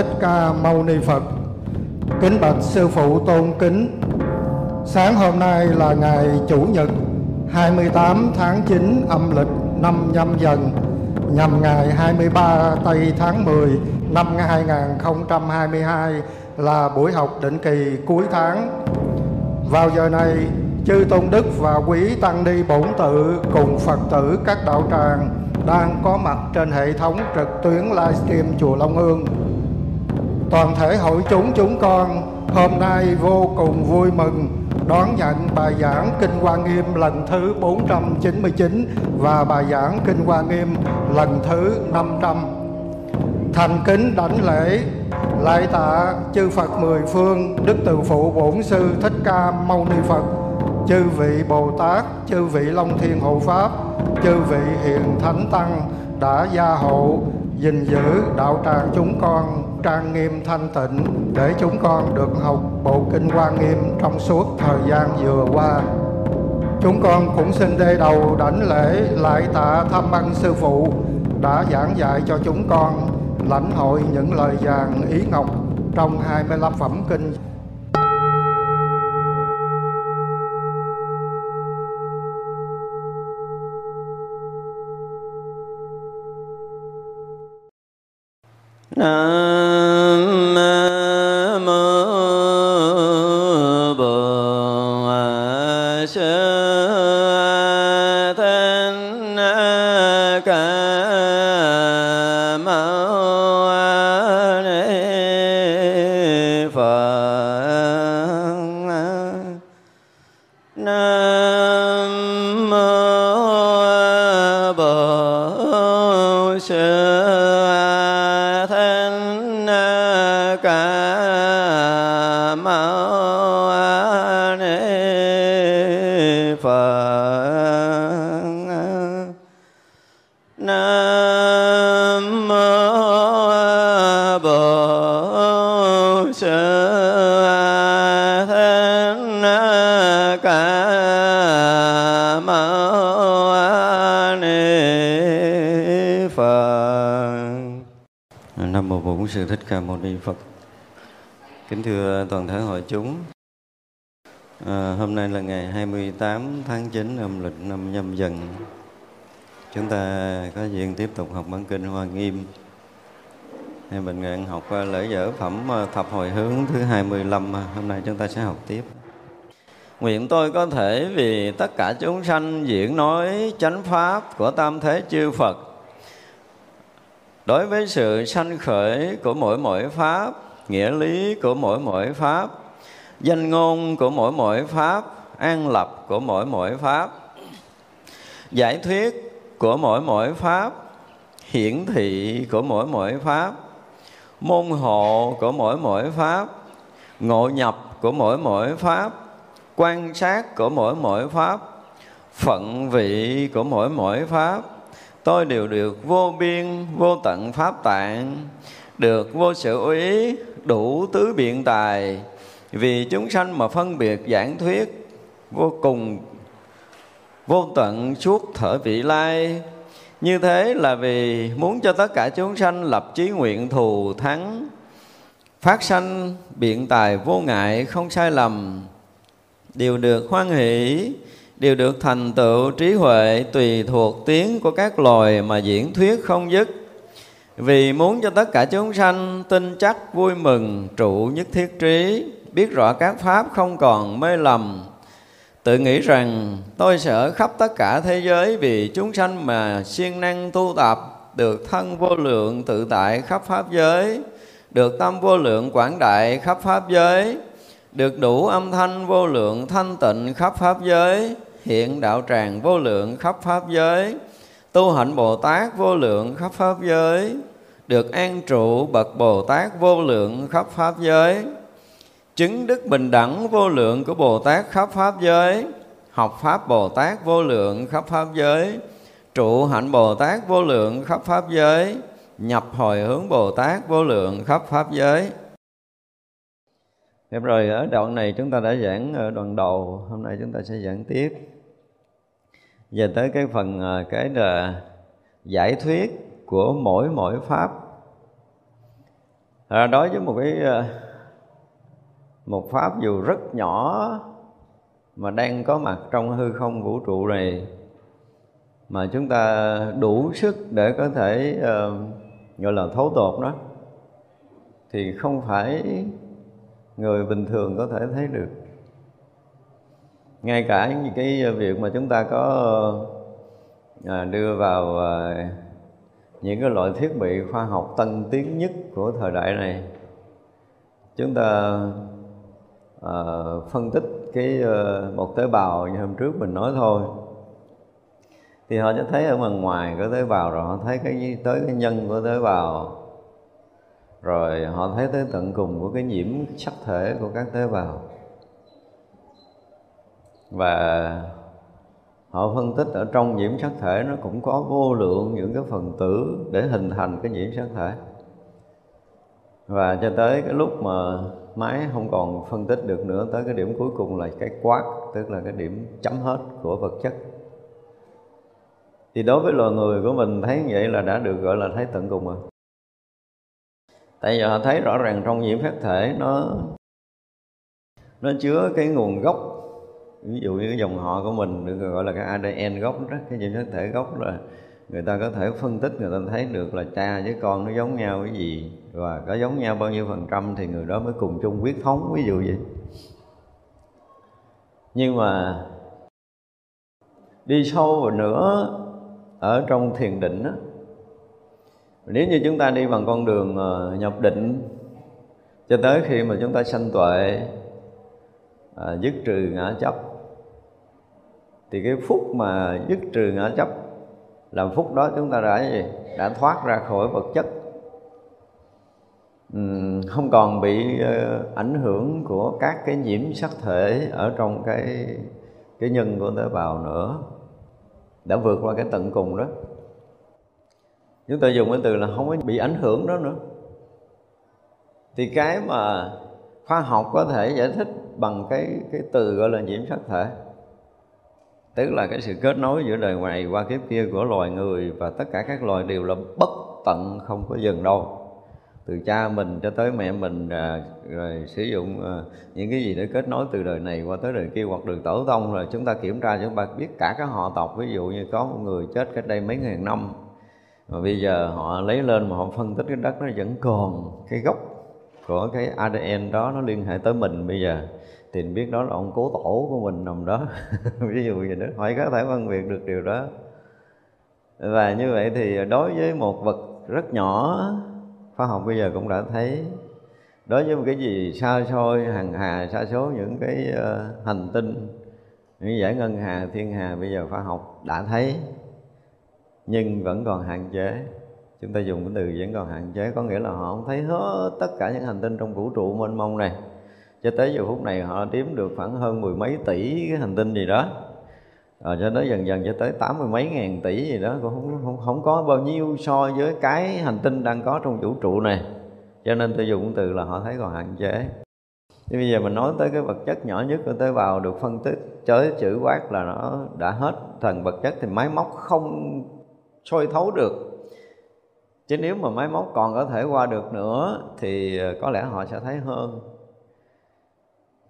Thích Ca Mâu Ni Phật. Kính bạch sư phụ tôn kính. Sáng hôm nay là ngày chủ nhật 28 tháng 9 âm lịch năm nhâm dần nhằm ngày 23 tây tháng 10 năm 2022 là buổi học định kỳ cuối tháng. Vào giờ này, chư tôn đức và quý tăng ni bổn tự cùng Phật tử các đạo tràng đang có mặt trên hệ thống trực tuyến livestream chùa Long Hương. Toàn thể hội chúng chúng con hôm nay vô cùng vui mừng đón nhận bài giảng Kinh Hoa Nghiêm lần thứ 499 và bài giảng Kinh Hoa Nghiêm lần thứ 500. Thành kính đảnh lễ lạy tạ chư Phật mười phương Đức Từ Phụ Bổn Sư Thích Ca Mâu Ni Phật chư vị Bồ Tát, chư vị Long Thiên Hộ Pháp, chư vị Hiền Thánh Tăng đã gia hộ gìn giữ đạo tràng chúng con trang nghiêm thanh tịnh để chúng con được học bộ kinh Hoa Nghiêm trong suốt thời gian vừa qua. Chúng con cũng xin đê đầu đảnh lễ lại tạ thăm ân sư phụ đã giảng dạy cho chúng con lãnh hội những lời vàng ý ngọc trong 25 phẩm kinh Nam Ni Phật. Nam mô Bổn Sư Thích Ca Mâu Ni Phật. Nam mô Bổn Sư Thích Ca Mâu Ni Phật. Kính thưa toàn thể hội chúng, hôm nay là ngày 28 tháng 9 âm lịch năm nhâm dần. Chúng ta có duyên tiếp tục học bản kinh Hoa Nghiêm. Hay mình Nguyện học à, lễ dở phẩm à, thập hồi hướng thứ 25. À, hôm nay chúng ta sẽ học tiếp. Nguyện tôi có thể vì tất cả chúng sanh diễn nói chánh pháp của tam thế chư Phật đối với sự sanh khởi của mỗi mỗi pháp, nghĩa lý của mỗi mỗi pháp danh ngôn của mỗi mỗi pháp, an lập của mỗi mỗi pháp. Giải thuyết của mỗi mỗi pháp, hiển thị của mỗi mỗi pháp. Môn hộ của mỗi mỗi pháp, ngộ nhập của mỗi mỗi pháp. Quan sát của mỗi mỗi pháp, phận vị của mỗi mỗi pháp. Tôi đều được vô biên, vô tận pháp tạng, được vô sự úy đủ tứ biện tài vì chúng sanh mà phân biệt giảng thuyết vô cùng vô tận suốt thở vị lai. Như thế là vì muốn cho tất cả chúng sanh lập chí nguyện thù thắng, phát sanh biện tài vô ngại không sai lầm, đều được hoan hỷ, đều được thành tựu trí huệ tùy thuộc tiếng của các loài mà diễn thuyết không dứt. Vì muốn cho tất cả chúng sanh tin chắc vui mừng trụ nhất thiết trí biết rõ các pháp không còn mê lầm. Tự nghĩ rằng, tôi sẽ ở khắp tất cả thế giới vì chúng sanh mà siêng năng tu tập, được thân vô lượng tự tại khắp pháp giới, được tâm vô lượng quảng đại khắp pháp giới, được đủ âm thanh vô lượng thanh tịnh khắp pháp giới, hiện đạo tràng vô lượng khắp pháp giới, tu hạnh bồ tát vô lượng khắp pháp giới, được an trụ bậc bồ tát vô lượng khắp pháp giới chứng đức bình đẳng vô lượng của bồ tát khắp pháp giới. Học pháp bồ tát vô lượng khắp pháp giới. Trụ hạnh bồ tát vô lượng khắp pháp giới. Nhập hồi hướng bồ tát vô lượng khắp pháp giới. Được rồi ở đoạn này chúng ta đã giảng ở đoạn đầu. Hôm nay chúng ta sẽ giảng tiếp. Về tới cái phần ờ, cái là giải thuyết của mỗi mỗi pháp. À, Đối với một cái một pháp dù rất nhỏ mà đang có mặt trong hư không vũ trụ này mà chúng ta đủ sức để có thể uh, gọi là thấu tột nó thì không phải người bình thường có thể thấy được. Ngay cả những cái việc mà chúng ta có uh, đưa vào uh, những cái loại thiết bị khoa học tân tiến nhất của thời đại này chúng ta à, phân tích cái uh, một tế bào như hôm trước mình nói thôi. Thì họ sẽ thấy ở mặt ngoài của tế bào rồi họ thấy cái tới cái nhân của tế bào. Rồi họ thấy tới tận cùng của cái nhiễm sắc thể của các tế bào. Và họ phân tích ở trong nhiễm sắc thể nó cũng có vô lượng những cái phần tử để hình thành cái nhiễm sắc thể. Và cho tới cái lúc mà máy, không còn phân tích được nữa. Tới cái điểm cuối cùng là cái quát, tức là cái điểm chấm hết của vật chất. Thì đối với loài người của mình thấy như vậy là đã được gọi là thấy tận cùng rồi. Tại giờ họ thấy rõ ràng trong nhiễm phát thể nó nó chứa cái nguồn gốc. Ví dụ như cái dòng họ của mình được gọi là cái ADN gốc đó, cái nhiễm phát thể gốc là người ta có thể phân tích người ta thấy được là cha với con nó giống nhau cái gì. Và có giống nhau bao nhiêu phần trăm thì người đó mới cùng chung huyết thống ví dụ vậy. Nhưng mà đi sâu vào nữa ở trong thiền định đó, nếu như chúng ta đi bằng con đường ờ, nhập định cho tới khi mà chúng ta sanh tuệ à, dứt trừ ngã chấp thì cái phút mà dứt trừ ngã chấp làm phúc đó chúng ta đã gì? Đã thoát ra khỏi vật chất. Không còn bị ờ, ảnh hưởng của các cái nhiễm sắc thể ở trong cái cái nhân của tế bào nữa. Đã vượt qua cái tận cùng đó. Chúng ta dùng cái từ là không có bị ảnh hưởng đó nữa. Thì cái mà khoa học có thể giải thích bằng cái cái từ gọi là nhiễm sắc thể tức là cái sự kết nối giữa đời ngoài qua kiếp kia của loài người và tất cả các loài đều là bất tận không có dừng đâu. Từ cha mình cho tới mẹ mình à, rồi sử dụng à, những cái gì để kết nối từ đời này qua tới đời kia hoặc đường tổ tông rồi chúng ta kiểm tra chúng ta biết cả các họ tộc. Ví dụ như có một người chết cách đây mấy ngàn năm mà bây giờ họ lấy lên mà họ phân tích cái đất nó vẫn còn cái gốc của cái ADN đó nó liên hệ tới mình bây giờ thì mình biết đó là ông cố tổ của mình nằm đó. Ví dụ vậy đó. Hỏi có thể phân biệt được điều đó. Và như vậy thì đối với một vật rất nhỏ khoa học bây giờ cũng đã thấy. Đối với một cái gì xa xôi hằng hà xa số những cái uh, hành tinh những giải ngân hà thiên hà bây giờ khoa học đã thấy. Nhưng vẫn còn hạn chế. Chúng ta dùng cái từ vẫn còn hạn chế có nghĩa là họ không thấy hết tất cả những hành tinh trong vũ trụ mênh mông này cho tới giờ phút này họ đếm được khoảng hơn mười mấy tỷ cái hành tinh gì đó. Rồi cho tới dần dần cho tới tám mươi mấy ngàn tỷ gì đó cũng không, không, không có bao nhiêu so với cái hành tinh đang có trong vũ trụ này. Cho nên tôi dùng từ là họ thấy còn hạn chế. Thì bây giờ mình nói tới cái vật chất nhỏ nhất của tế bào được phân tích chới chữ quát là nó đã hết thần vật chất thì máy móc không soi thấu được. Chứ nếu mà máy móc còn có thể qua được nữa thì ờ, có lẽ họ sẽ thấy hơn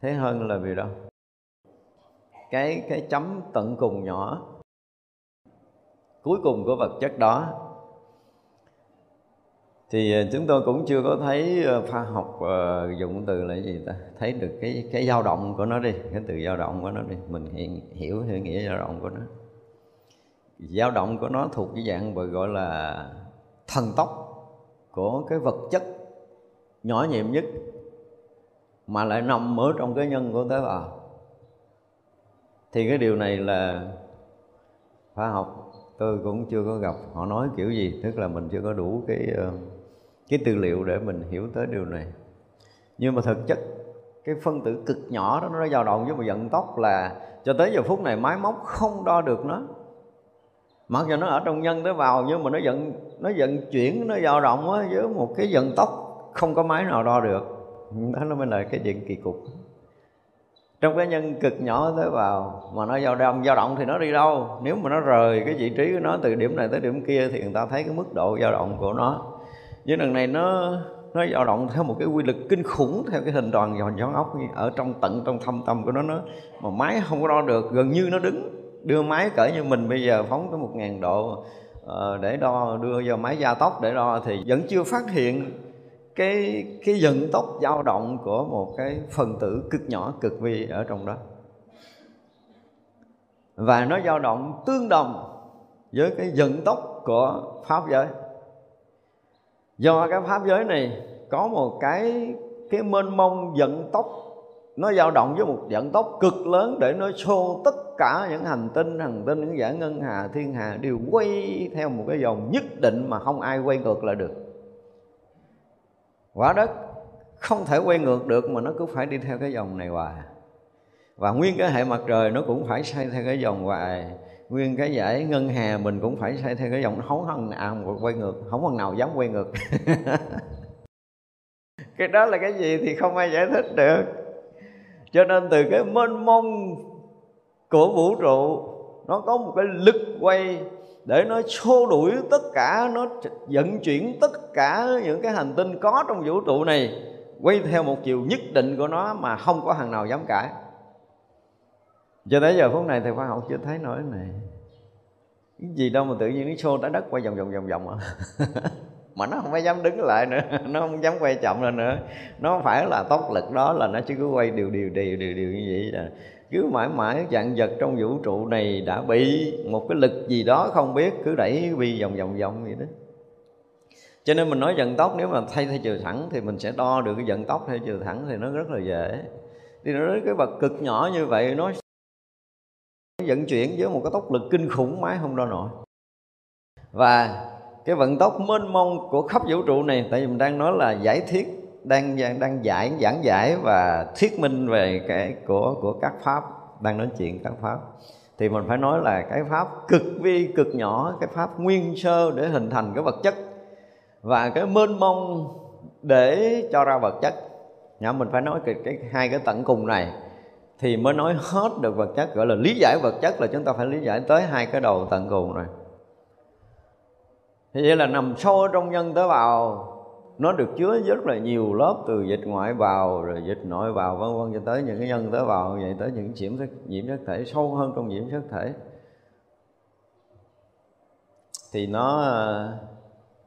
thế hơn là vì đâu? Cái cái chấm tận cùng nhỏ. Cuối cùng của vật chất đó. Thì ờ, chúng tôi cũng chưa có thấy ờ, pha khoa học uh, dụng từ là gì ta? Thấy được cái cái dao động của nó đi cái từ dao động của nó đi. Mình hiểu hiểu nghĩa dao động của nó. Dao động của nó thuộc cái dạng gọi là thần tốc của cái vật chất nhỏ nhiệm nhất mà lại nằm ở trong cái nhân của tế bào. Thì cái điều này là khoa học, tôi cũng chưa có gặp. Họ nói kiểu gì, tức là mình chưa có đủ cái ờ, cái tư liệu để mình hiểu tới điều này. Nhưng mà thực chất, cái phân tử cực nhỏ đó, nó dao động với một vận tốc là cho tới giờ phút này máy móc không đo được nó. Mặc dù nó ở trong nhân tế bào, nhưng mà nó vận nó vận chuyển, nó dao động với một cái vận tốc không có máy nào đo được. đó nó mới là cái chuyện kỳ cục. Trong cái nhân cực nhỏ tới vào mà nó dao động dao động thì nó đi đâu? Nếu mà nó rời cái vị trí của nó từ điểm này tới điểm kia thì người ta thấy cái mức độ dao động của nó. Với lần này nó nó dao động theo một cái quy lực kinh khủng, theo cái hình tròn giòn gió ốc ở trong tận trong thâm tâm của nó nó mà máy không có đo được, gần như nó đứng, đưa máy cỡ như mình bây giờ phóng tới một ngàn độ ờ, để đo, đưa vào máy gia tốc để đo thì vẫn chưa phát hiện cái cái vận tốc dao động của một cái phần tử cực nhỏ, cực vi ở trong đó. Và nó dao động tương đồng với cái vận tốc của pháp giới. Do cái pháp giới này có một cái cái mênh mông vận tốc, nó dao động với một vận tốc cực lớn để nó xô tất cả những hành tinh hành tinh, những giải ngân hà, thiên hà đều quay theo một cái dòng nhất định mà không ai quay ngược lại được quả đất không thể quay ngược được mà nó cứ phải đi theo cái dòng này hoài. Và nguyên cái hệ mặt trời nó cũng phải xoay theo cái dòng hoài. Nguyên cái giải ngân hà mình cũng phải xoay theo cái dòng không thằng nào quay ngược, không thằng nào dám quay ngược. Cái đó là cái gì thì không ai giải thích được. Cho nên từ cái mênh mông của vũ trụ, nó có một cái lực quay để nó xô đuổi tất cả, nó vận chuyển tất cả những cái hành tinh có trong vũ trụ này, quay theo một chiều nhất định của nó mà không có hàng nào dám cãi. Cho tới giờ phút này thì khoa học chưa thấy nổi này. Cái gì đâu mà tự nhiên nó xô trái đất quay vòng vòng vòng vòng à? Mà nó không phải dám đứng lại nữa, nó không dám quay chậm lên nữa. Nó phải là tốc lực đó là nó chỉ cứ quay đều đều đều đều đều như vậy là cứ mãi mãi dạng vật trong vũ trụ này đã bị một cái lực gì đó không biết, cứ đẩy bi vòng vòng vòng vậy đó. Cho nên mình nói vận tốc, nếu mà thay thay chiều thẳng thì mình sẽ đo được cái vận tốc thay chiều thẳng thì nó rất là dễ. Thì nó cái vật cực nhỏ như vậy, nó vận chuyển với một cái tốc lực kinh khủng máy không đo nổi. Và cái vận tốc mênh mông của khắp vũ trụ này, tại vì mình đang nói là giải thiết đang đang giải giảng giải và thuyết minh về cái của của các pháp đang nói chuyện các pháp. Thì mình phải nói là cái pháp cực vi cực nhỏ cái pháp nguyên sơ để hình thành cái vật chất và cái mênh mông để cho ra vật chất. Nhà mình phải nói cái, cái hai cái tận cùng này thì mới nói hết được vật chất. Gọi là lý giải vật chất là chúng ta phải lý giải tới hai cái đầu tận cùng này thì vậy là nằm sâu trong nhân tế bào nó được chứa rất là nhiều lớp từ dịch ngoại vào rồi dịch nội vào vân vân cho tới những cái nhân tế bào vậy tới những nhiễm chất nhiễm chất thể sâu hơn trong nhiễm chất thể. Thì nó ờ,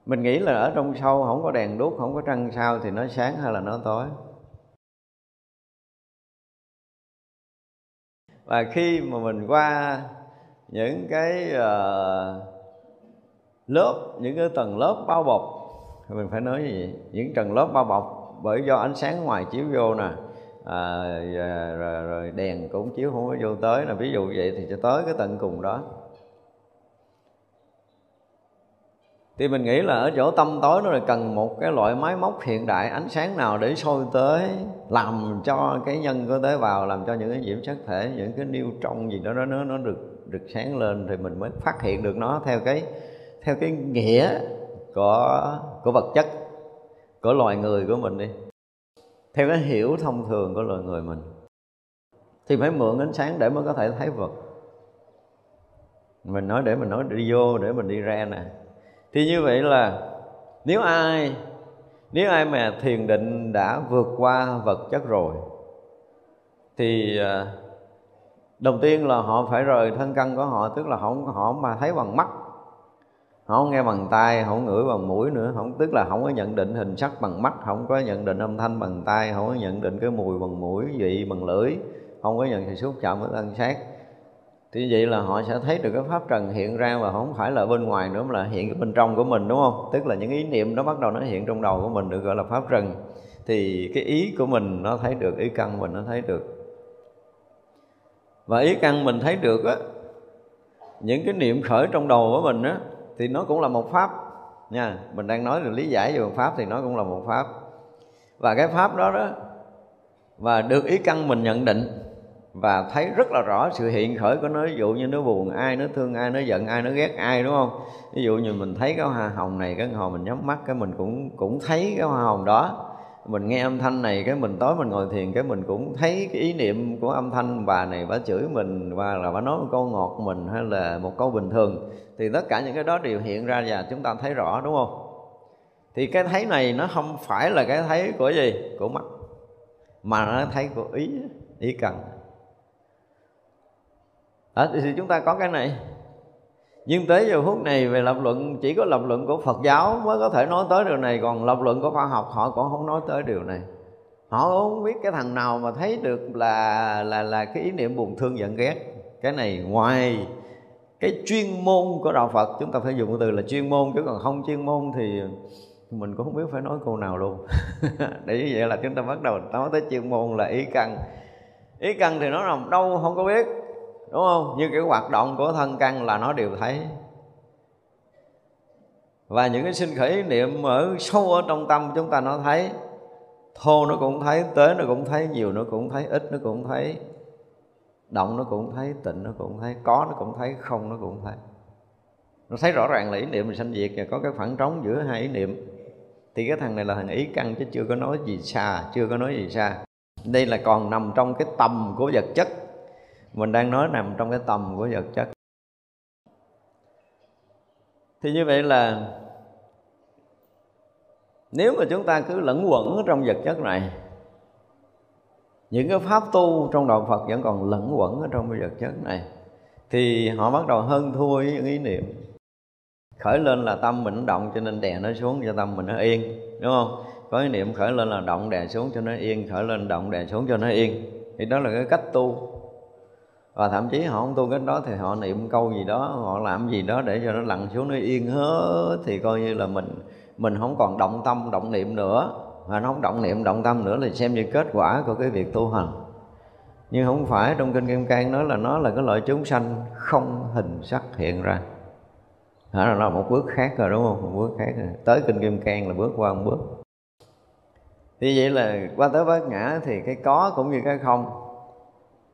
mình nghĩ là ở trong sâu không có đèn đuốc không có trăng sao thì nó sáng hay là nó tối. Và khi mà mình qua những cái uh, lớp những cái tầng lớp bao bọc mình phải nói gì? Những trần lớp bao bọc bởi do ánh sáng ngoài chiếu vô nè. À, rồi, rồi đèn cũng chiếu không có vô tới là ví dụ vậy thì cho tới cái tận cùng đó. Thì mình nghĩ là ở chỗ tâm tối nó là cần một cái loại máy móc hiện đại ánh sáng nào để soi tới làm cho cái nhân có tế vào làm cho những cái nhiễm sắc thể những cái niêu trong gì đó nó nó được được sáng lên thì mình mới phát hiện được nó theo cái theo cái nghĩa của của vật chất, của loài người của mình đi. Theo cái hiểu thông thường của loài người mình, thì phải mượn ánh sáng để mới có thể thấy vật. Mình nói để mình nói đi vô, để mình đi ra nè. Thì như vậy là nếu ai nếu ai mà thiền định đã vượt qua vật chất rồi, thì à, đầu tiên là họ phải rời thân căn của họ, tức là họ họ mà thấy bằng mắt không nghe bằng tai, không ngửi bằng mũi nữa. Không, tức là không có nhận định hình sắc bằng mắt, không có nhận định âm thanh bằng tai, không có nhận định cái mùi bằng mũi, vị bằng lưỡi, không có nhận sự xúc chạm với thân xác thì vậy là họ sẽ thấy được cái pháp trần hiện ra và không phải là bên ngoài nữa, mà là hiện bên trong của mình, đúng không? Tức là những ý niệm nó bắt đầu nó hiện trong đầu của mình, được gọi là pháp trần. Thì cái ý của mình nó thấy được, ý căn mình nó thấy được. Và ý căn mình thấy được á, những cái niệm khởi trong đầu của mình á thì nó cũng là một pháp. Nha, mình đang nói là lý giải về một pháp thì nó cũng là một pháp. Và cái pháp đó đó, và được ý căn mình nhận định và thấy rất là rõ sự hiện khởi của nó. Ví dụ như nó buồn, ai nó thương, ai nó giận, ai nó ghét, ai, đúng không? Ví dụ như mình thấy cái hoa hồng này, cái hồng mình nhắm mắt, cái mình cũng cũng thấy cái hoa hồng đó mình nghe âm thanh này cái mình tối mình ngồi thiền cái mình cũng thấy cái ý niệm của âm thanh bà này bà chửi mình và là bà nói một câu ngọt mình hay là một câu bình thường. Thì tất cả những cái đó đều hiện ra và chúng ta thấy rõ đúng không? Thì cái thấy này nó không phải là cái thấy của gì? Của mắt. Mà nó thấy của ý ý cần. À, thì chúng ta có cái này nhưng tới giờ phút này về lập luận, chỉ có lập luận của Phật giáo mới có thể nói tới điều này, còn lập luận của khoa học họ cũng không nói tới điều này. Họ không biết cái thằng nào mà thấy được là là là cái ý niệm buồn thương giận ghét. Cái này ngoài cái chuyên môn của đạo Phật, chúng ta phải dùng cái từ là chuyên môn, chứ còn không chuyên môn thì mình cũng không biết phải nói câu nào luôn. Để như vậy là chúng ta bắt đầu nói tới chuyên môn là ý căn. Ý căn thì nó nằm đâu không có biết đúng không? Như cái hoạt động của thân căn là nó đều thấy. Và những cái sinh khởi niệm ở sâu ở trong tâm chúng ta nó thấy. Thô nó cũng thấy, tế nó cũng thấy, nhiều nó cũng thấy, ít nó cũng thấy, động nó cũng thấy, tịnh nó cũng thấy, có nó cũng thấy, không nó cũng thấy. Nó thấy rõ ràng là ý niệm mình sanh diệt và có cái khoảng trống giữa hai ý niệm. Thì cái thằng này là thằng ý căn chứ chưa có nói gì xa, chưa có nói gì xa. Đây là còn nằm trong cái tầm của vật chất mình đang nói nằm trong cái tầm của vật chất. Thì như vậy là nếu mà chúng ta cứ lẫn quẩn ở trong vật chất này, những cái pháp tu trong đạo Phật vẫn còn lẫn quẩn ở trong cái vật chất này, thì họ bắt đầu hơn thua với những ý niệm. Khởi lên là tâm mình động cho nên đè nó xuống cho tâm mình nó yên, đúng không? Có ý niệm khởi lên là động đè xuống cho nó yên, khởi lên động đè xuống cho nó yên. Thì đó là cái cách tu và thậm chí họ không tu cái đó thì họ niệm câu gì đó, họ làm gì đó để cho nó lặn xuống nó yên hết, thì coi như là mình mình không còn động tâm, động niệm nữa. Mà nó không động niệm, động tâm nữa thì xem như kết quả của cái việc tu hành. Nhưng không phải trong kinh kim cang nói là nó là cái loại chúng sanh không hình sắc hiện ra. Đó là nó một bước khác rồi, đúng không? Một bước khác rồi. Tới kinh kim cang là bước qua một bước. Thì vậy là qua tới bát ngã thì cái có cũng như cái không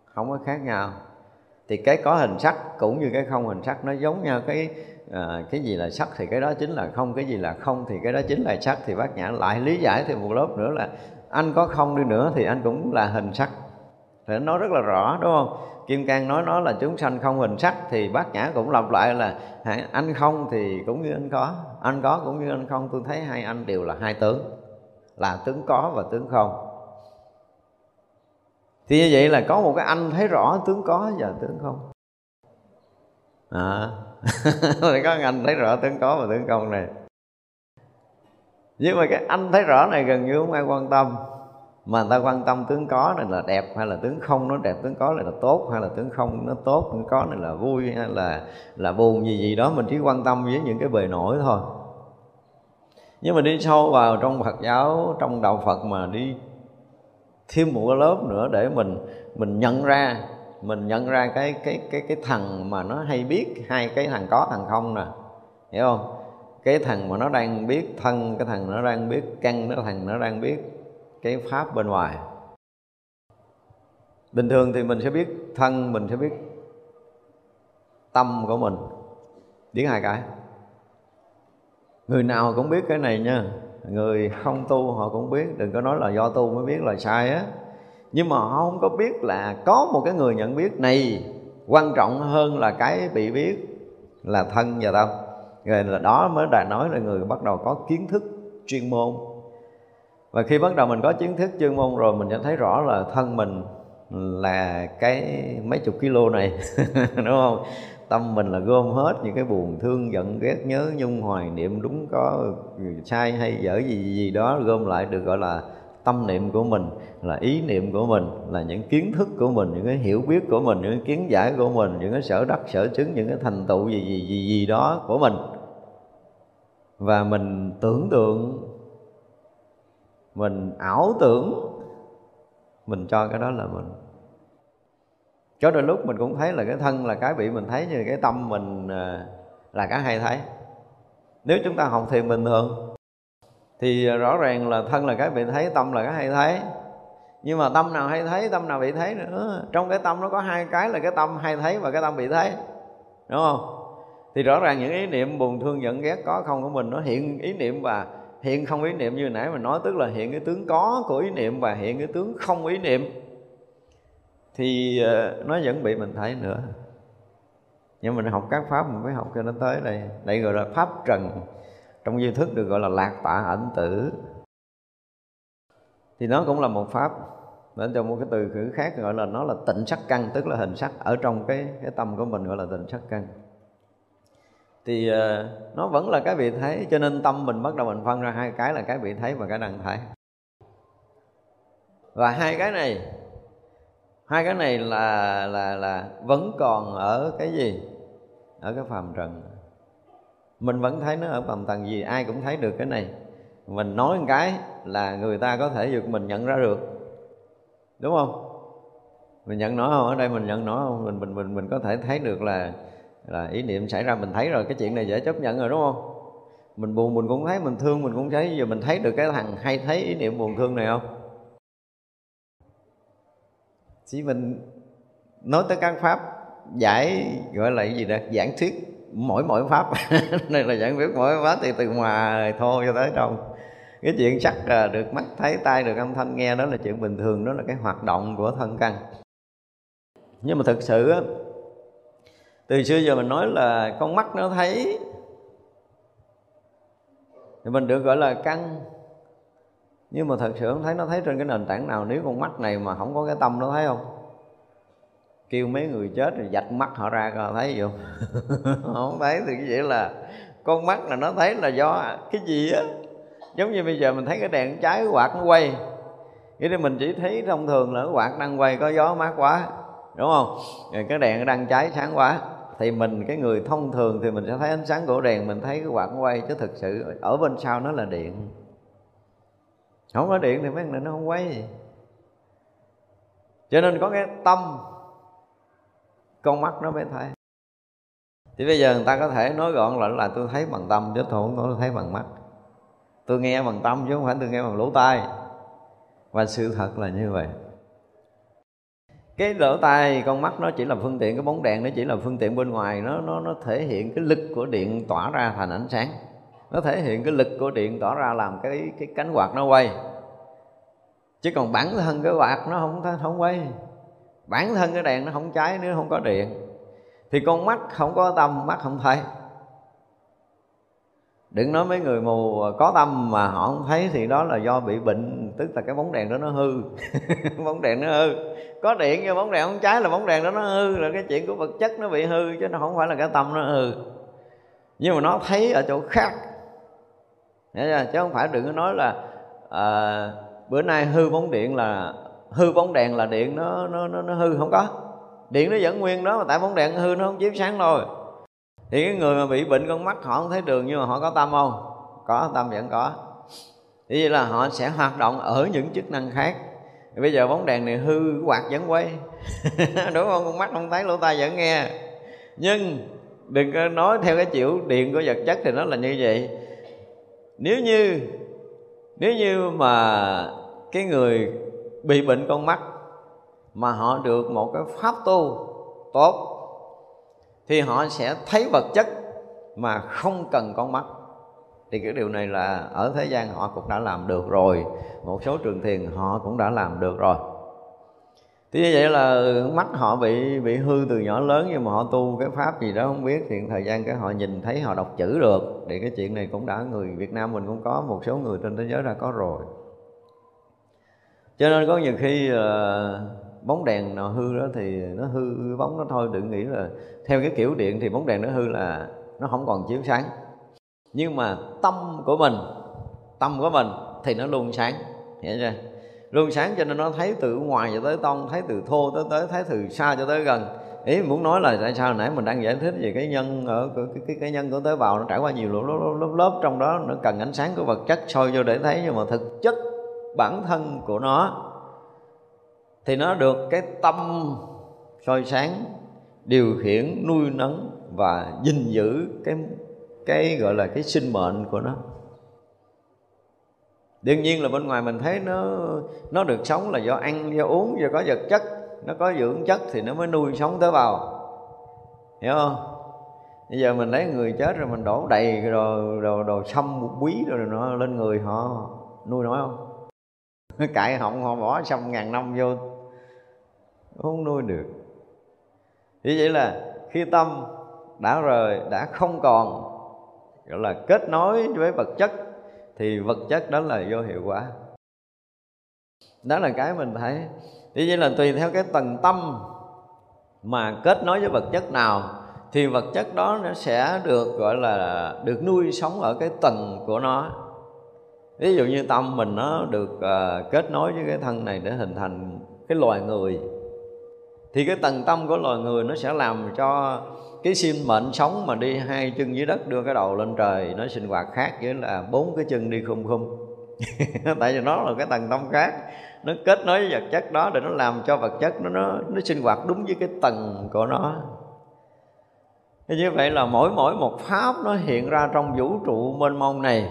không có khác nhau thì cái có hình sắc cũng như cái không hình sắc nó giống nhau. Cái à, cái gì là sắc thì cái đó chính là không cái gì là không thì cái đó chính là sắc. Thì bác nhã lại lý giải thêm một lớp nữa là anh có không đi nữa thì anh cũng là hình sắc. Thì nó rất là rõ đúng không? Kim cang nói nó là chúng sanh không hình sắc thì bác nhã cũng lặp lại là anh không thì cũng như anh có. Anh có cũng như anh không. Tôi thấy hai anh đều là hai tướng là tướng có và tướng không thì như vậy là có một cái anh thấy rõ tướng có và tướng không? À. Có anh thấy rõ tướng có và tướng không này. Nhưng mà cái anh thấy rõ này gần như không ai quan tâm. Mà người ta quan tâm tướng có này là đẹp hay là tướng không, nó đẹp tướng có này là tốt hay là tướng không, nó tốt tướng có này là vui hay là là buồn gì gì đó, mình chỉ quan tâm với những cái bề nổi thôi. Nhưng mà đi sâu vào trong Phật giáo, trong đạo Phật mà đi thêm một cái lớp nữa để mình mình nhận ra, mình nhận ra cái cái cái cái thằng mà nó hay biết hai cái thằng có thằng không nè. Hiểu không? Cái thằng mà nó đang biết thân, cái thằng nó đang biết căn cái thằng nó đang biết cái pháp bên ngoài. Bình thường thì mình sẽ biết thân, mình sẽ biết tâm của mình. Biết hai cái. Người nào cũng biết cái này nha người không tu họ cũng biết, đừng có nói là do tu mới biết là sai á. Nhưng mà họ không có biết là có một cái người nhận biết này quan trọng hơn là cái bị biết là thân và tâm. Rồi là đó mới đã nói là người bắt đầu có kiến thức chuyên môn. Và khi bắt đầu mình có kiến thức chuyên môn rồi, mình sẽ thấy rõ là thân mình là cái mấy chục kilo này, đúng không? Tâm mình là gom hết những cái buồn thương, giận, ghét, nhớ, nhung, hoài niệm, đúng có sai hay dở gì gì đó, gom lại được gọi là tâm niệm của mình, là ý niệm của mình, là những kiến thức của mình, những cái hiểu biết của mình, những cái kiến giải của mình, những cái sở đắc, sở chứng, những cái thành tựu gì gì gì gì đó của mình. Và mình tưởng tượng, mình ảo tưởng, mình cho cái đó là mình cho đôi lúc mình cũng thấy là cái thân là cái bị mình thấy như cái tâm mình ờ, là cái hay thấy. Nếu chúng ta học thiền bình thường, thì rõ ràng là thân là cái bị thấy, tâm là cái hay thấy. Nhưng mà tâm nào hay thấy, tâm nào bị thấy nữa. Trong cái tâm nó có hai cái là cái tâm hay thấy và cái tâm bị thấy, đúng không? Thì rõ ràng những ý niệm buồn, thương, giận, ghét có không của mình, nó hiện ý niệm và hiện không ý niệm như nãy mình nói, tức là hiện cái tướng có của ý niệm và hiện cái tướng không ý niệm thì ờ, nó vẫn bị mình thấy nữa. Nhưng mình học các pháp mình phải học cho nó tới đây. Đây gọi là pháp trần. Trong duy thức được gọi là lạc tạ ảnh tử. Thì nó cũng là một pháp. Nên trong một cái từ ngữ khác gọi là nó là tịnh sắc căn tức là hình sắc ở trong cái cái tâm của mình gọi là tịnh sắc căn. Thì uh, nó vẫn là cái vị thấy cho nên tâm mình bắt đầu mình phân ra hai cái là cái vị thấy và cái đang thấy và hai cái này hai cái này là là là vẫn còn ở cái gì? Ở cái phàm trần. Mình vẫn thấy nó ở phàm trần gì, ai cũng thấy được cái này. Mình nói một cái là người ta có thể được mình nhận ra được. Đúng không? Mình nhận nó không? Ở đây mình nhận nó không? Mình mình mình mình có thể thấy được là là ý niệm xảy ra, mình thấy rồi, cái chuyện này dễ chấp nhận rồi, đúng không? Mình buồn mình cũng thấy, mình thương mình cũng thấy. Giờ mình thấy được cái thằng hay thấy ý niệm buồn thương này không? Chỉ mình nói tới các pháp, giải, gọi là cái gì đó, giảng thuyết, mỗi mỗi pháp. Này là giảng thuyết mỗi pháp thì từ ngoài thô cho tới trong cái chuyện sắc à, được mắt, thấy tai, được âm thanh nghe, đó là chuyện bình thường, đó là cái hoạt động của thân căn. Nhưng mà thực sự á, từ xưa giờ mình nói là con mắt nó thấy, thì mình được gọi là căn nhưng mà thật sự không thấy nó thấy trên cái nền tảng nào. Nếu con mắt này mà không có cái tâm nó thấy không? Kêu mấy người chết rồi dạch mắt họ ra coi, thấy gì không không thấy thì cái vậy là con mắt là nó thấy là do cái gì á. Giống như bây giờ mình thấy cái đèn trái cái quạt nó quay. Vậy thì mình chỉ thấy thông thường là cái quạt đang quay, có gió mát quá, đúng không? Rồi cái đèn đang cháy sáng quá. Thì mình, cái người thông thường thì mình sẽ thấy ánh sáng của đèn, mình thấy cái quạt quay. Chứ thực sự ở bên sau nó là điện không có điện thì mấy người nó không quay gì. Cho nên có cái tâm con mắt nó mới thấy. Thì bây giờ người ta có thể nói gọn lại là tôi thấy bằng tâm chứ tôi không có thấy bằng mắt. Tôi nghe bằng tâm chứ không phải tôi nghe bằng lỗ tai. Và sự thật là như vậy. Cái lỗ tai con mắt nó chỉ là phương tiện cái bóng đèn nó chỉ là phương tiện bên ngoài. Nó nó nó thể hiện cái lực của điện tỏa ra thành ánh sáng nó thể hiện cái lực của điện tỏ ra làm cái cái cánh quạt nó quay. Chứ còn bản thân cái quạt nó không không quay. Bản thân cái đèn nó không cháy nếu không có điện. Thì con mắt không có tâm, mắt không thấy. Đừng nói mấy người mù có tâm mà họ không thấy thì đó là do bị bệnh, tức là cái bóng đèn đó nó hư. Bóng đèn nó hư. Có điện nhưng bóng đèn không cháy là bóng đèn đó nó hư là cái chuyện của vật chất nó bị hư chứ nó không phải là cái tâm nó hư. Nhưng mà nó thấy ở chỗ khác chứ không phải đừng có nói là à, bữa nay hư bóng điện là hư bóng đèn là điện nó nó nó, nó hư không có. Điện nó vẫn nguyên đó mà tại bóng đèn hư nó không chiếu sáng thôi. Thì cái người mà bị bệnh con mắt họ không thấy đường nhưng mà họ có tâm không? Có tâm vẫn có. Thì vậy là họ sẽ hoạt động ở những chức năng khác. Bây giờ bóng đèn này hư quạt vẫn quay. Đúng không? Con mắt không thấy lỗ tai vẫn nghe. Nhưng đừng có nói theo cái chịu điện của vật chất thì nó là như vậy nếu như nếu như mà cái người bị bệnh con mắt mà họ được một cái pháp tu tốt, thì họ sẽ thấy vật chất mà không cần con mắt. Thì cái điều này là ở thế gian họ cũng đã làm được rồi, một số trường thiền họ cũng đã làm được rồi thì như vậy là mắt họ bị bị hư từ nhỏ lớn nhưng mà họ tu cái pháp gì đó không biết thì thời gian cái họ nhìn thấy họ đọc chữ được thì cái chuyện này cũng đã người Việt Nam mình cũng có một số người trên thế giới đã có rồi. Cho nên có nhiều khi uh, bóng đèn nào hư đó thì nó hư bóng nó thôi đừng nghĩ là theo cái kiểu điện thì bóng đèn nó hư là nó không còn chiếu sáng. Nhưng mà tâm của mình tâm của mình thì nó luôn sáng hiểu chưa? Luôn sáng cho nên nó thấy từ ngoài cho tới tông thấy từ thô tới tới thấy từ xa cho tới gần. Ý muốn nói là tại sao nãy mình đang giải thích về cái nhân ở cái, cái, cái nhân của tế bào nó trải qua nhiều lớp, lớp, lớp, lớp trong đó nó cần ánh sáng của vật chất soi vô để thấy nhưng mà thực chất bản thân của nó thì nó được cái tâm soi sáng điều khiển nuôi nấng và gìn giữ cái cái gọi là cái sinh mệnh của nó đương nhiên là bên ngoài mình thấy nó nó được sống là do ăn, do uống, do có vật chất. Nó có dưỡng chất thì nó mới nuôi sống tới vào hiểu không? Bây giờ mình lấy người chết rồi mình đổ đầy rồi đồ đồ xăm quý rồi nó lên người họ. Nuôi nổi không? Cãi họng họ bỏ xâm ngàn năm vô. Không nuôi được. Như vậy là khi tâm đã rời, đã không còn, gọi là kết nối với vật chất thì vật chất đó là vô hiệu quả. Đó là cái mình thấy như nhiên là tùy theo cái tầng tâm mà kết nối với vật chất nào thì vật chất đó nó sẽ được gọi là được nuôi sống ở cái tầng của nó. Ví dụ như tâm mình nó được uh, kết nối với cái thân này để hình thành cái loài người thì cái tầng tâm của loài người nó sẽ làm cho cái sinh mệnh sống mà đi hai chân dưới đất đưa cái đầu lên trời nó sinh hoạt khác với là bốn cái chân đi khum khum tại vì nó là cái tầng tâm khác. Nó kết nối với vật chất đó để nó làm cho vật chất nó nó, nó sinh hoạt đúng với cái tầng của nó. Thế như vậy là mỗi mỗi một pháp nó hiện ra trong vũ trụ mênh mông này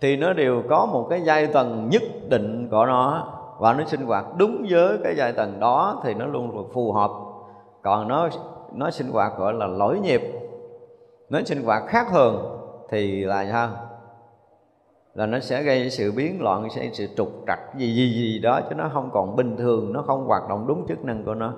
thì nó đều có một cái giai tầng nhất định của nó. Và nó sinh hoạt đúng với cái giai tầng đó thì nó luôn phù hợp. Còn nó nó sinh hoạt gọi là lỗi nhịp. Nó sinh hoạt khác thường thì là sao? Là nó sẽ gây sự biến loạn, sẽ sự trục trặc gì gì gì đó chứ nó không còn bình thường, nó không hoạt động đúng chức năng của nó.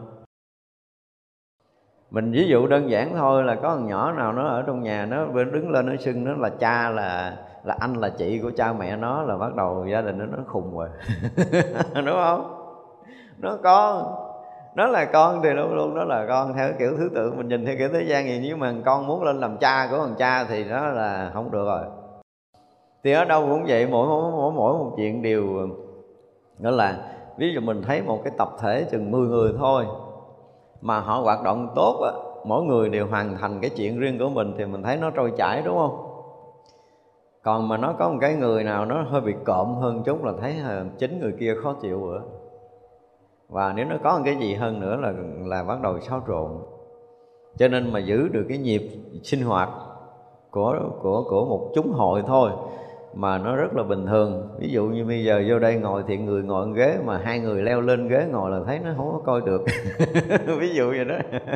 Mình ví dụ đơn giản thôi là có thằng nhỏ nào nó ở trong nhà, nó đứng lên nó xưng nó là cha, là là anh, là chị của cha mẹ nó là bắt đầu gia đình nó nó khùng rồi. Đúng không? Nó con nó là con thì luôn luôn nó là con theo kiểu thứ tự mình nhìn theo kiểu thế gian gì nếu mà con muốn lên làm cha của thằng cha thì nó là không được rồi. Thì ở đâu cũng vậy mỗi mỗi mỗi, mỗi một chuyện đều nghĩa là ví dụ mình thấy một cái tập thể chừng 10 người thôi mà họ hoạt động tốt á, mỗi người đều hoàn thành cái chuyện riêng của mình thì mình thấy nó trôi chảy đúng không? Còn mà nó có một cái người nào nó hơi bị cộm hơn chút là thấy ờ, chính người kia khó chịu nữa và nếu nó có một cái gì hơn nữa là là bắt đầu xáo trộn. Cho nên mà giữ được cái nhịp sinh hoạt của của của một chúng hội thôi mà nó rất là bình thường. Ví dụ như bây giờ vô đây ngồi thì người ngồi ghế mà hai người leo lên ghế ngồi là thấy nó không có coi được. Ví dụ vậy đó.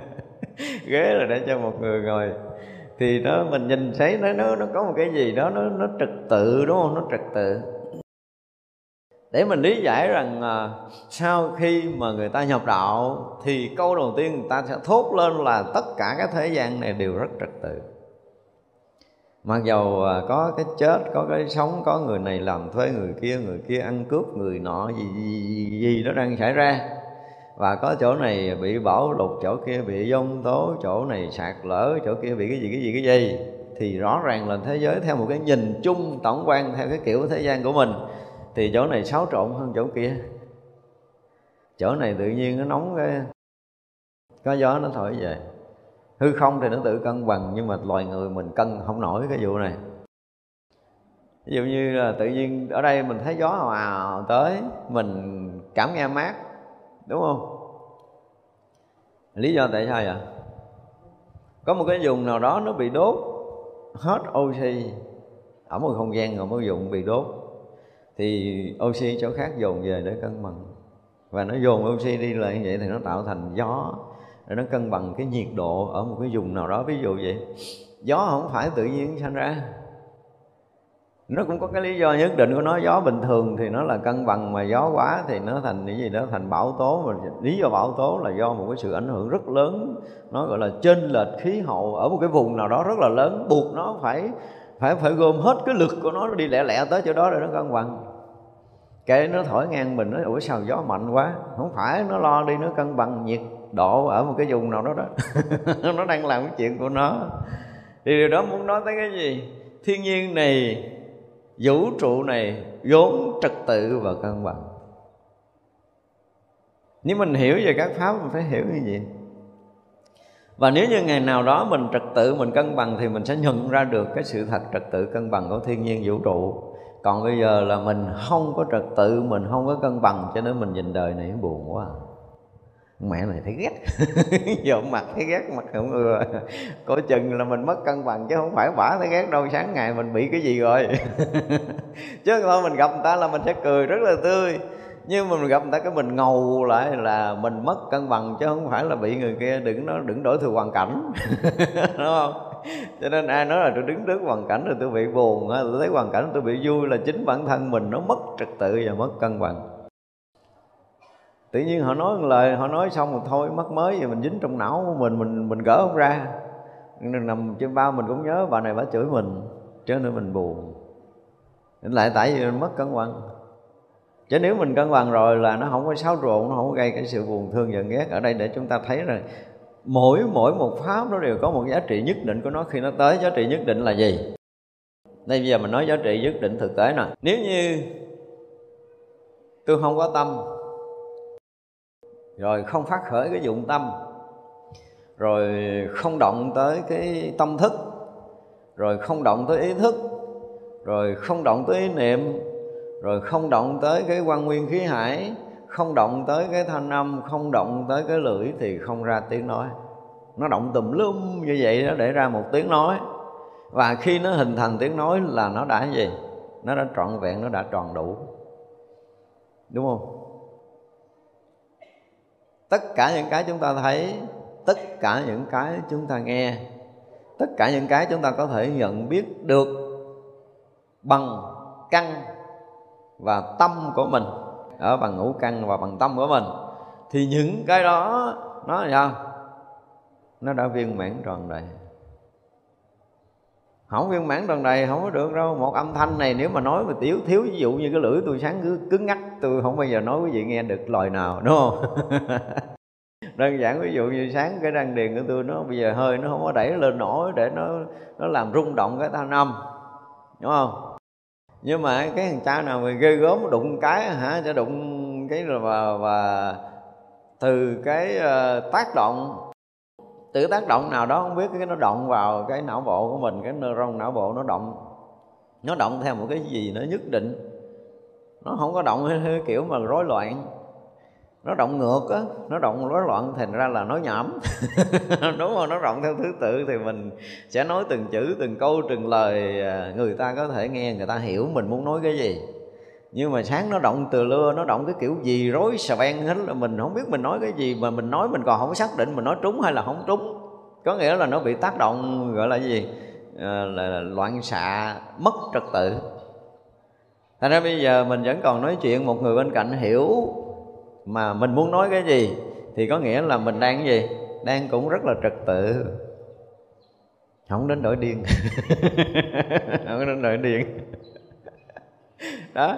Ghế là để cho một người ngồi. Thì nó mình nhìn thấy nó nó nó có một cái gì đó, nó nó trật tự, đúng không? Nó trật tự để mình lý giải rằng à, sau khi mà người ta nhập đạo thì câu đầu tiên người ta sẽ thốt lên là tất cả các thế gian này đều rất trật tự. Mặc dầu à, có cái chết có cái sống có người này làm thuê người kia người kia ăn cướp người nọ gì gì, gì, gì nó đang xảy ra. Và có chỗ này bị bão lụt chỗ kia bị giông tố chỗ này sạt lở chỗ kia bị cái gì cái gì cái gì. Thì rõ ràng là thế giới theo một cái nhìn chung tổng quan theo cái kiểu thế gian của mình thì chỗ này xáo trộn hơn chỗ kia. Chỗ này tự nhiên nó nóng cái, có gió nó thổi về. Hư không thì nó tự cân bằng, nhưng mà loài người mình cân không nổi cái vụ này. Ví dụ như là tự nhiên ở đây mình thấy gió hào hào tới, mình cảm nghe mát, đúng không? Lý do tại sao vậy? Có một cái vùng nào đó nó bị đốt, hết oxy. Ở một không gian rồi một vùng bị đốt thì oxy chỗ khác dồn về để cân bằng. Và nó dồn oxy đi lại như vậy thì nó tạo thành gió để nó cân bằng cái nhiệt độ ở một cái vùng nào đó. Ví dụ vậy, gió không phải tự nhiên sinh ra. Nó cũng có cái lý do nhất định của nó. Gió bình thường thì nó là cân bằng, mà gió quá thì nó thành cái gì đó, thành bão tố. Mà lý do bão tố là do một cái sự ảnh hưởng rất lớn. Nó gọi là chênh lệch khí hậu ở một cái vùng nào đó rất là lớn. Buộc nó phải phải phải gom hết cái lực của nó đi lẹ lẹ tới chỗ đó để nó cân bằng kệ nó thổi ngang mình nó ủa, sao gió mạnh quá? Không phải, nó lo đi, nó cân bằng nhiệt độ ở một cái vùng nào đó đó. Nó đang làm cái chuyện của nó. Thì điều đó muốn nói tới cái gì? Thiên nhiên này, vũ trụ này vốn trật tự và cân bằng. Nếu mình hiểu về các pháp, mình phải hiểu như vậy và nếu như ngày nào đó mình trật tự, mình cân bằng thì mình sẽ nhận ra được cái sự thật trật tự cân bằng của thiên nhiên vũ trụ còn bây giờ là mình không có trật tự, mình không có cân bằng, cho nên mình nhìn đời này buồn quá. Mẹ này thấy ghét. Dọn mặt thấy ghét, mặt không ưa cổ chừng là mình mất cân bằng, chứ không phải bả thấy ghét đâu. Sáng ngày mình bị cái gì rồi? Chứ thôi, mình gặp người ta là mình sẽ cười rất là tươi. Nhưng mà mình gặp người ta cái mình ngầu lại là mình mất cân bằng, chứ không phải là bị người kia đừng nó đừng đổi thừa hoàn cảnh. Đúng không? Cho nên ai nói là tôi đứng trước hoàn cảnh rồi tôi bị buồn tôi thấy hoàn cảnh tôi bị vui là chính bản thân mình nó mất trật tự và mất cân bằng. Tự nhiên họ nói một lời, họ nói xong rồi thôi mất mới vậy mình dính trong não của mình mình mình gỡ không ra. Nằm trên bao mình cũng nhớ bà này bà chửi mình cho nên mình buồn. Lại tại vì mình mất cân bằng. Chứ nếu mình cân bằng rồi là nó không có xáo trộn, nó không có gây cái sự buồn thương giận ghét. Ở đây để chúng ta thấy rồi mỗi mỗi một pháp nó đều có một giá trị nhất định của nó. Khi nó tới, giá trị nhất định là gì? Đây bây giờ mình nói giá trị nhất định thực tế nè. Nếu như tôi không có tâm, rồi không phát khởi cái dụng tâm, rồi không động tới cái tâm thức, rồi không động tới ý thức, rồi không động tới ý niệm, rồi không động tới cái quan nguyên khí hải không động tới cái thanh âm, không động tới cái lưỡi thì không ra tiếng nói. Nó động tùm lum như vậy nó để ra một tiếng nói. Và khi nó hình thành tiếng nói là nó đã gì? Nó đã trọn vẹn, nó đã tròn đủ. Đúng không? Tất cả những cái chúng ta thấy, tất cả những cái chúng ta nghe, tất cả những cái chúng ta có thể nhận biết được bằng căn và tâm của mình ở bằng ngũ căn và bằng tâm của mình. Thì những cái đó, nó là sao? Nó đã viên mãn tròn đầy. Không viên mãn tròn đầy, không có được đâu. Một âm thanh này nếu mà nói mà thiếu thiếu, ví dụ như cái lưỡi tôi sáng cứ cứng ngắt tôi không bao giờ nói quý vị nghe được lời nào, đúng không? Đơn giản ví dụ như sáng cái răng điền của tôi nó bây giờ hơi, nó không có đẩy lên nổi để nó nó làm rung động cái thanh âm, đúng không? Nhưng mà cái thằng cha nào mà ghê gớm đụng cái hả sẽ đụng cái rồi và, và từ cái uh, tác động từ tác động nào đó không biết cái nó động vào cái não bộ của mình cái neuron não bộ nó động. Nó động theo một cái gì nó nhất định. Nó không có động theo kiểu mà rối loạn nó động ngược á nó động rối loạn thành ra là nói nhảm. Đúng không nó động theo thứ tự thì mình sẽ nói từng chữ từng câu từng lời à, người ta có thể nghe người ta hiểu mình muốn nói cái gì. Nhưng mà sáng nó động từ lưa nó động cái kiểu gì rối xà beng hết là mình không biết mình nói cái gì. Mà mình nói mình còn không xác định mình nói trúng hay là không trúng. Có nghĩa là nó bị tác động gọi là gì? À, là loạn xạ mất trật tự. Thành ra bây giờ mình vẫn còn nói chuyện một người bên cạnh hiểu mà mình muốn nói cái gì thì có nghĩa là mình đang cái gì? Đang cũng rất là trật tự. Không đến nỗi điên. Không đến nỗi điên. Đó.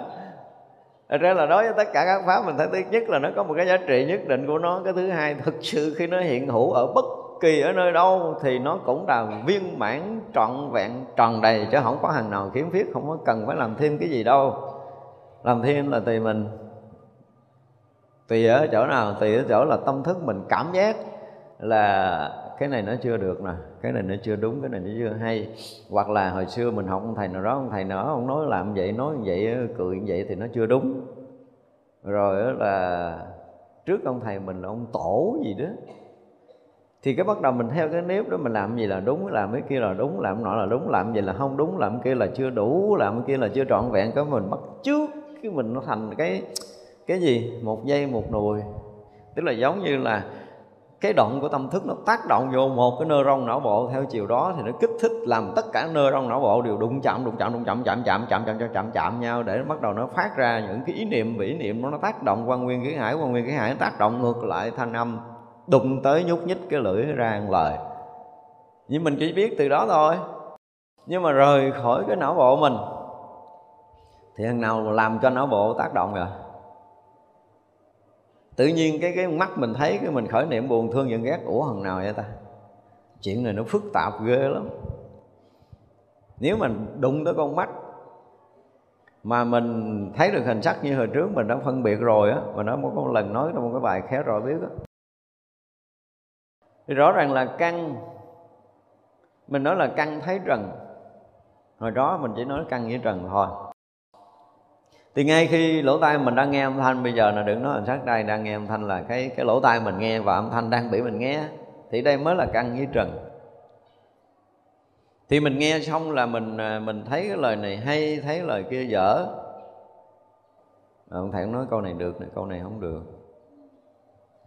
Thật ra là đối với tất cả các pháp, mình thấy thứ nhất là nó có một cái giá trị nhất định của nó. Cái thứ hai thực sự khi nó hiện hữu ở bất kỳ ở nơi đâu Thì nó cũng là viên mãn, trọn vẹn, tròn đầy, Chứ không có hàng nào khiếm khuyết, Không có cần phải làm thêm cái gì đâu. Làm thêm là tùy mình. Tùy ở chỗ nào Tùy ở chỗ là tâm thức mình cảm giác Là cái này nó chưa được nè, cái này nó chưa đúng, cái này nó chưa hay. Hoặc là hồi xưa mình học ông thầy nào đó, ông thầy nào đó, ông nói làm vậy, nói vậy, cười vậy thì nó chưa đúng. Rồi là trước ông thầy mình là ông tổ gì đó. Thì cái bắt đầu mình theo cái nếp đó, mình làm gì là đúng, làm cái kia là đúng, làm nọ là đúng, làm gì là không đúng, làm kia là chưa đủ, làm cái kia là chưa trọn vẹn. Cái mình bắt trước cái mình nó thành cái cái gì? Một dây một nùi. Tức là giống như là cái đoạn của tâm thức nó tác động vô một cái nơ rong não bộ. Theo chiều đó thì nó kích thích làm tất cả nơ rong não bộ đều đụng chạm đụng chạm đụng chạm chạm chạm chạm chạm chạm chạm, chạm nhau để bắt đầu nó phát ra những cái ý niệm vĩ niệm nó tác động quan nguyên cái hải quan nguyên cái hải nó tác động ngược lại thanh âm đụng tới nhúc nhích cái lưỡi ra lời. Nhưng mình chỉ biết từ đó thôi. Nhưng mà rời khỏi cái não bộ mình thì thằng nào làm cho não bộ tác động rồi tự nhiên cái cái mắt mình thấy cái mình khởi niệm buồn thương giận ghét, ủa hằng nào vậy ta? Chuyện này nó phức tạp ghê lắm. Nếu mình đụng tới con mắt mà mình thấy được hình sắc như hồi trước mình đã phân biệt rồi á, mà nó một lần nói trong một cái bài khéo rồi biết á. Thì rõ ràng là căn mình nói là căn thấy trần. Hồi đó mình chỉ nói căn với trần thôi thì ngay khi lỗ tai mình đang nghe âm thanh bây giờ là đừng nói là sát đây đang nghe âm thanh là cái cái lỗ tai mình nghe và âm thanh đang bị mình nghe thì đây mới là căn với trần. Thì mình nghe xong là mình à, mình thấy cái lời này hay thấy lời kia dở. Ông thầy nói câu này được này câu này không được.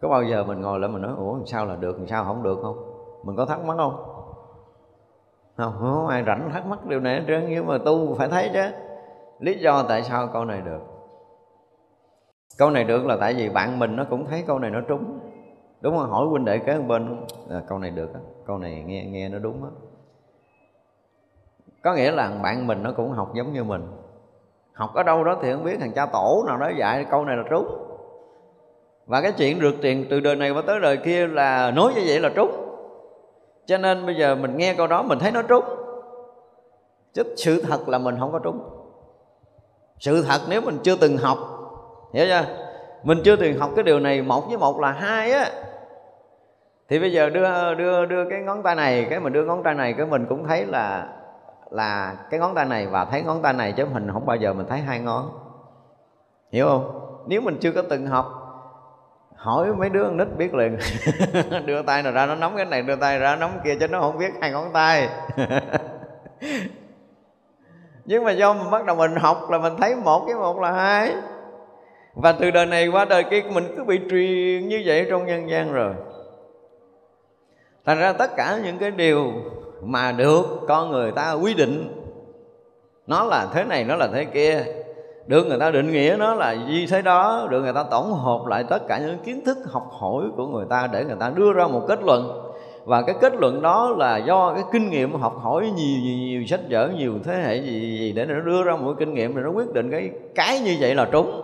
Có bao giờ mình ngồi lại mình nói ủa sao là được sao không được không? Mình có thắc mắc không? Không, không ai rảnh thắc mắc điều này hết trơn nhưng mà tu phải thấy chứ lý do tại sao câu này được? Câu này được là tại vì bạn mình nó cũng thấy câu này nó trúng. Đúng không? Hỏi huynh đệ kế bên à, câu này được á. Câu này nghe nghe nó đúng á. Có nghĩa là bạn mình nó cũng học giống như mình. Học ở đâu đó thì không biết thằng cha tổ nào đó dạy câu này là trúng. Và cái chuyện rượt tiền từ đời này qua tới đời kia là nói như vậy là trúng. Cho nên bây giờ mình nghe câu đó mình thấy nó trúng. Chứ sự thật là mình không có trúng sự thật nếu mình chưa từng học, hiểu chưa? Mình chưa từng học cái điều này một với một là hai á. Thì bây giờ đưa đưa đưa cái ngón tay này, cái mình đưa ngón tay này, cái mình cũng thấy là là cái ngón tay này và thấy ngón tay này chứ mình không bao giờ mình thấy hai ngón. Hiểu không? Nếu mình chưa có từng học, hỏi mấy đứa con nít biết liền. Đưa tay nào ra nó nắm cái này, đưa tay ra nắm kia chứ nó không biết hai ngón tay. nhưng mà do mình bắt đầu mình học là mình thấy một với một là hai. Và từ đời này qua đời kia mình cứ bị truyền như vậy trong nhân gian rồi. Thành ra tất cả những cái điều mà được con người ta quy định, nó là thế này, nó là thế kia. Được người ta định nghĩa nó là gì thế đó, được người ta tổng hợp lại tất cả những kiến thức học hỏi của người ta để người ta đưa ra một kết luận và cái kết luận đó là do cái kinh nghiệm học hỏi nhiều nhiều, nhiều sách vở nhiều thế hệ gì, gì để nó đưa ra một kinh nghiệm để nó quyết định cái cái như vậy là trúng.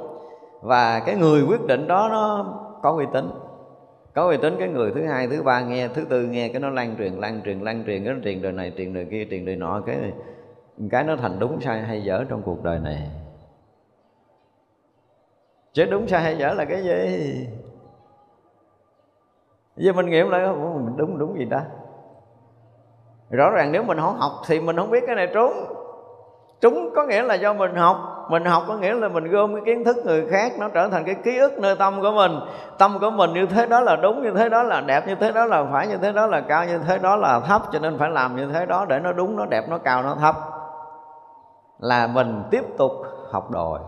Và cái người quyết định đó nó có uy tín. Có uy tín cái người thứ hai thứ ba nghe thứ tư nghe cái nó lan truyền lan truyền lan truyền cái nó truyền đời này truyền đời kia truyền đời nọ cái cái nó thành đúng sai hay dở trong cuộc đời này. Chứ đúng sai hay dở là cái gì? Giờ mình nghiệm lại mình đúng đúng gì ta? Rõ ràng nếu mình không học thì mình không biết cái này trúng trúng có nghĩa là do mình học mình học có nghĩa là mình gom cái kiến thức người khác, nó trở thành cái ký ức nơi tâm của mình. Tâm của mình như thế đó là đúng, như thế đó là đẹp, như thế đó là phải, như thế đó là cao, như thế đó là thấp, cho nên phải làm như thế đó để nó đúng, nó đẹp, nó cao, nó thấp. Là mình tiếp tục học đòi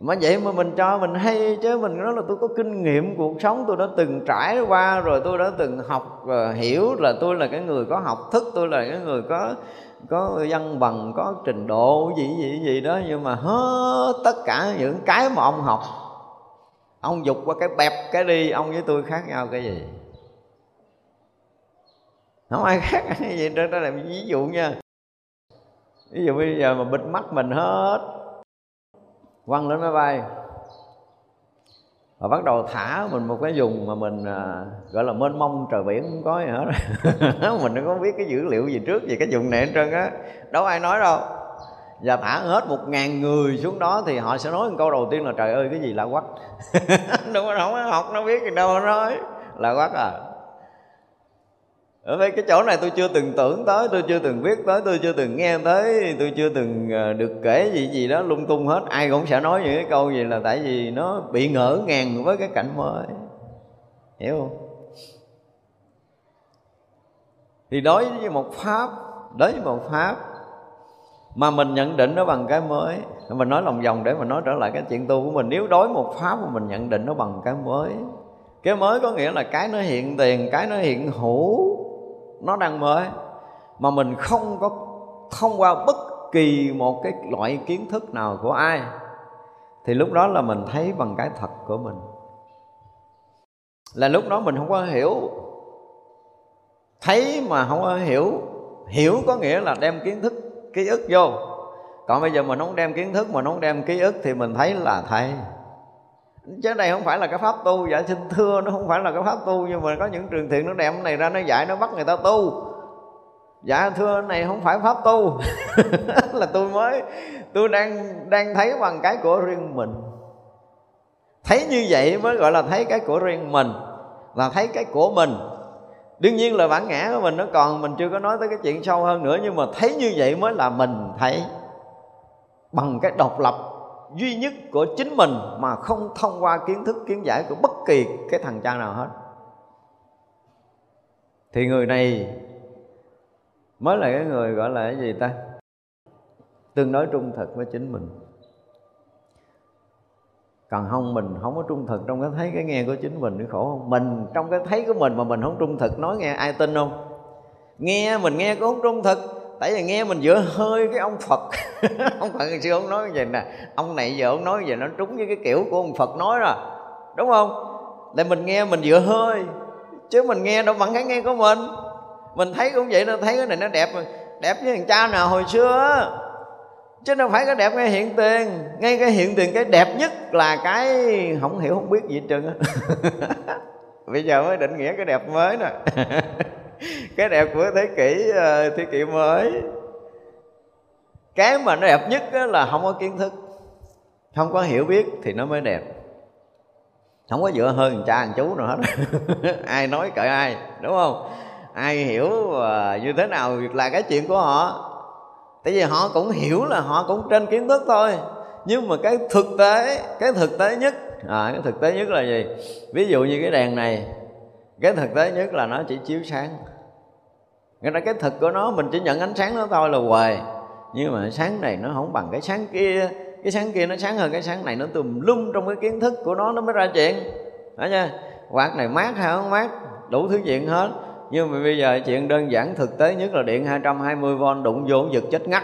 mà vậy mà mình cho mình hay chứ mình nói là tôi có kinh nghiệm cuộc sống tôi đã từng trải qua rồi tôi đã từng học và hiểu là tôi là cái người có học thức tôi là cái người có có văn bằng có trình độ gì gì gì đó. Nhưng mà hết tất cả những cái mà ông học ông dục qua cái bẹp cái đi ông với tôi khác nhau cái gì? Không ai khác cái gì đó, đó là ví dụ nha. Ví dụ bây giờ mà bịt mắt mình hết quăng lên máy bay. Và bắt đầu thả mình một cái vùng mà mình à, gọi là mênh mông trời biển không có gì hết. Mình không có biết cái dữ liệu gì trước về cái vùng này hết trơn á. Đâu ai nói đâu. Và thả hết một ngàn người xuống đó thì họ sẽ nói một câu đầu tiên là trời ơi cái gì lạ quắc đúng không không học nó biết gì đâu nói. Là quắc à ở đây cái chỗ này tôi chưa từng tưởng tới, tôi chưa từng biết tới, tôi chưa từng nghe tới, tôi chưa từng ờ, được kể gì gì đó lung tung hết. Ai cũng sẽ nói những cái câu gì là tại vì nó bị ngỡ ngàng với cái cảnh mới. Hiểu không? Thì đối với một pháp, đối với một pháp mà mình nhận định nó bằng cái mới mình nói lòng vòng để mà nói trở lại cái chuyện tu của mình, nếu đối một pháp mà mình nhận định nó bằng cái mới cái mới có nghĩa là cái nó hiện tiền, cái nó hiện hữu nó đang mới, mà mình không có, thông qua bất kỳ một cái loại kiến thức nào của ai, thì lúc đó là mình thấy bằng cái thật của mình. Là lúc đó mình không có hiểu, thấy mà không có hiểu hiểu có nghĩa là đem kiến thức, ký ức vô. Còn bây giờ mình không đem kiến thức mà không đem ký ức thì mình thấy là thấy chứ đây không phải là cái pháp tu dạ xin thưa, nó không phải là cái pháp tu, nhưng mà có những trường thiện nó đem cái này ra, nó dạy, nó bắt người ta tu. Dạ thưa, này không phải pháp tu. Là tôi mới, tôi đang đang thấy bằng cái của riêng mình. Thấy như vậy mới gọi là thấy cái của riêng mình là thấy cái của mình. Đương nhiên là bản ngã của mình nó còn, mình chưa có nói tới cái chuyện sâu hơn nữa, nhưng mà thấy như vậy mới là mình thấy bằng cái độc lập duy nhất của chính mình mà không thông qua kiến thức, kiến giải của bất kỳ cái thằng cha nào hết. Thì người này mới là cái người gọi là cái gì ta? Tương đối trung thực với chính mình. Còn không, mình không có trung thực trong cái thấy cái nghe của chính mình thì khổ không? Mình trong cái thấy của mình mà mình không trung thực, nói nghe ai tin không? Nghe, mình nghe cũng không trung thực tại vì nghe mình giữa hơi cái ông phật. Ông phật ngày xưa ông nói vậy nè? Ông này giờ ông nói vậy nó trúng với cái kiểu của ông phật nói rồi. Đúng không? Tại mình nghe mình giữa hơi, chứ mình nghe đâu bằng cái nghe của mình. Mình thấy cũng vậy nó thấy cái này nó đẹp đẹp với thằng cha nào hồi xưa chứ đâu phải cái đẹp ngay hiện tiền. Ngay cái hiện tiền cái đẹp nhất là cái không hiểu, không biết gì hết trơn á. Bây giờ mới định nghĩa cái đẹp mới nè. cái đẹp của thế kỷ ờ, thế kỷ mới. Cái mà nó đẹp nhất là không có kiến thức. Không có hiểu biết thì nó mới đẹp. Không có dựa hơn cha thằng chú nào hết. Ai nói cỡ ai đúng không? Ai hiểu ờ, như thế nào là cái chuyện của họ. Tại vì họ cũng hiểu là họ cũng trên kiến thức thôi. Nhưng mà cái thực tế cái thực tế nhất à, cái thực tế nhất là gì? Ví dụ như cái đèn này cái thực tế nhất là nó chỉ chiếu sáng. Nghĩa là cái thực của nó, mình chỉ nhận ánh sáng nó thôi là hoài. Nhưng mà sáng này nó không bằng, cái sáng kia, Cái sáng kia nó sáng hơn, cái sáng này Nó tùm lum trong cái kiến thức của nó nó mới ra chuyện. Đó nha Quạt này mát hay không mát, Đủ thứ chuyện hết. Nhưng mà bây giờ chuyện đơn giản thực tế nhất là điện 220V đụng vô giật chết ngắt.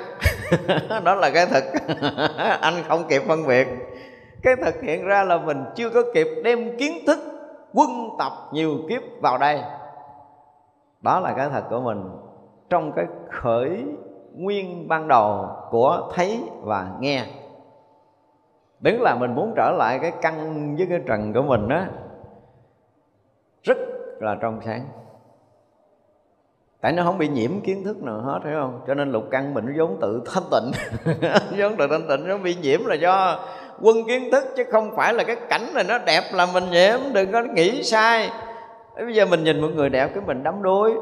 Đó là cái thực. Anh không kịp phân biệt. Cái thực hiện ra là mình chưa có kịp đem kiến thức quân tập nhiều kiếp vào đây. Đó là cái thật của mình trong cái khởi nguyên ban đầu của thấy và nghe. Đứng là mình muốn trở lại cái căn với cái trần của mình đó rất là trong sáng. Tại nó không bị nhiễm kiến thức nào hết phải không? Cho nên lục căn mình nó vốn tự thanh tịnh. Vốn tự thanh tịnh, nó bị nhiễm là do quân kiến thức chứ không phải là cái cảnh này nó đẹp là mình nhiễm đừng có nghĩ sai. Bây giờ mình nhìn một người đẹp cái mình đắm đuối.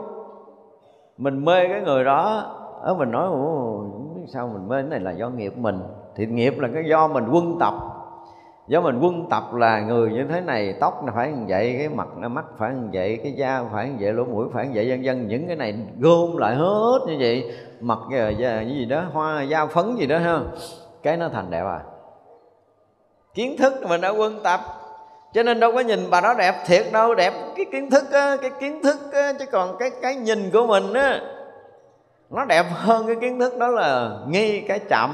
Mình mê cái người đó ở mình nói Ồ, sao mình mê? Cái này là do nghiệp mình. Thì nghiệp là cái do mình quân tập. Do mình quân tập là người như thế này tóc nó phải như vậy cái mặt nó mắt phải như vậy cái da phải như vậy lỗ mũi phải như vậy vân vân. Những cái này gom lại hết như vậy mặt cái gì đó hoa da phấn gì đó ha. Cái nó thành đẹp à kiến thức mình đã quân tập. Cho nên đâu có nhìn bà đó đẹp thiệt đâu đẹp cái kiến thức á, cái kiến thức á, chứ còn cái cái nhìn của mình á nó đẹp hơn cái kiến thức đó là ngay cái chạm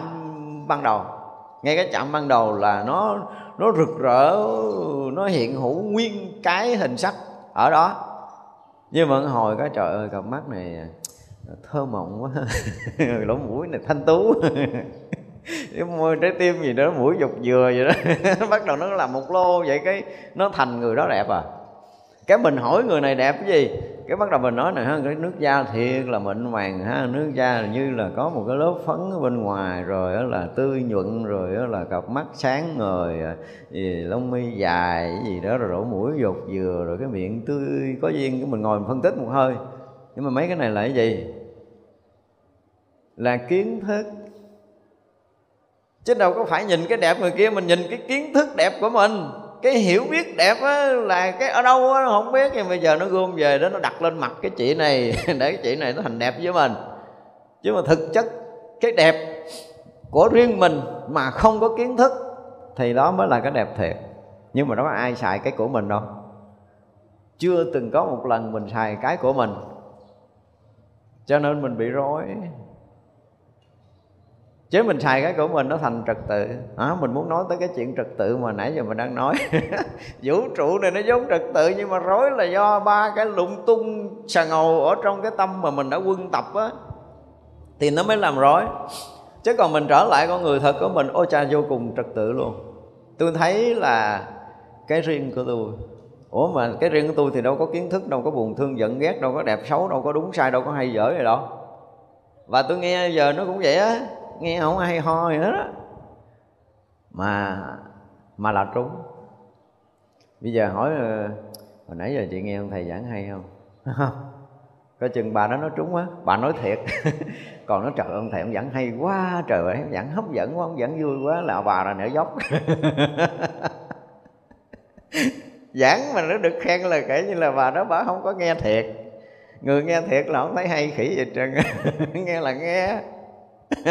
ban đầu. Ngay cái chạm ban đầu là nó nó rực rỡ nó hiện hữu nguyên cái hình sắc ở đó. Nhưng mà hồi cái trời ơi cặp mắt này thơ mộng quá. Lỗ mũi này thanh tú. cái môi, trái tim gì đó, mũi dục dừa vậy đó. Bắt đầu nó làm một lô vậy cái nó thành người đó đẹp à. Cái mình hỏi người này đẹp cái gì? Cái bắt đầu mình nói này, ha, cái nước da thiệt là mịn màng, ha, nước da là như là có một cái lớp phấn ở bên ngoài, rồi đó là tươi nhuận, rồi đó là cặp mắt sáng ngời à, gì lông mi dài, cái gì đó, rồi đổ mũi dục dừa rồi cái miệng tươi, có duyên cái mình ngồi mình phân tích một hơi. Nhưng mà mấy cái này là cái gì? Là kiến thức chứ đâu có phải nhìn cái đẹp người kia mình nhìn cái kiến thức đẹp của mình. Cái hiểu biết đẹp á, là cái ở đâu á, không biết. Nhưng bây giờ nó gom về đó nó đặt lên mặt cái chị này để cái chị này nó thành đẹp với mình. Chứ mà thực chất cái đẹp của riêng mình mà không có kiến thức thì đó mới là cái đẹp thiệt. Nhưng mà nó có ai xài cái của mình đâu. Chưa từng có một lần mình xài cái của mình. Cho nên mình bị rối chứ mình xài cái của mình nó thành trật tự. À, mình muốn nói tới cái chuyện trật tự mà nãy giờ mình đang nói. Vũ trụ này nó giống trật tự nhưng mà rối là do ba cái lung tung xà ngầu ở trong cái tâm mà mình đã quân tập á thì nó mới làm rối. Chứ còn mình trở lại con người thật của mình ôi cha vô cùng trật tự luôn. Tôi thấy là cái riêng của tôi. Ủa mà cái riêng của tôi thì đâu có kiến thức đâu có buồn thương giận ghét đâu có đẹp xấu đâu có đúng sai đâu có hay dở gì đâu. Và tôi nghe giờ nó cũng vậy á nghe không hay ho gì hết đó mà mà là trúng. Bây giờ hỏi ờ, hồi nãy giờ chị nghe ông thầy giảng hay không? Có chừng bà đó nói trúng á bà nói thiệt. Còn nó trời, ông thầy ông giảng hay quá, trời ơi, ông giảng hấp dẫn quá, ông giảng vui quá, là bà là nở dốc. Giảng mà nó được khen là kể như là bà đó, bà không có nghe thiệt. Người nghe thiệt là không thấy hay khỉ gì trơn nghe là nghe.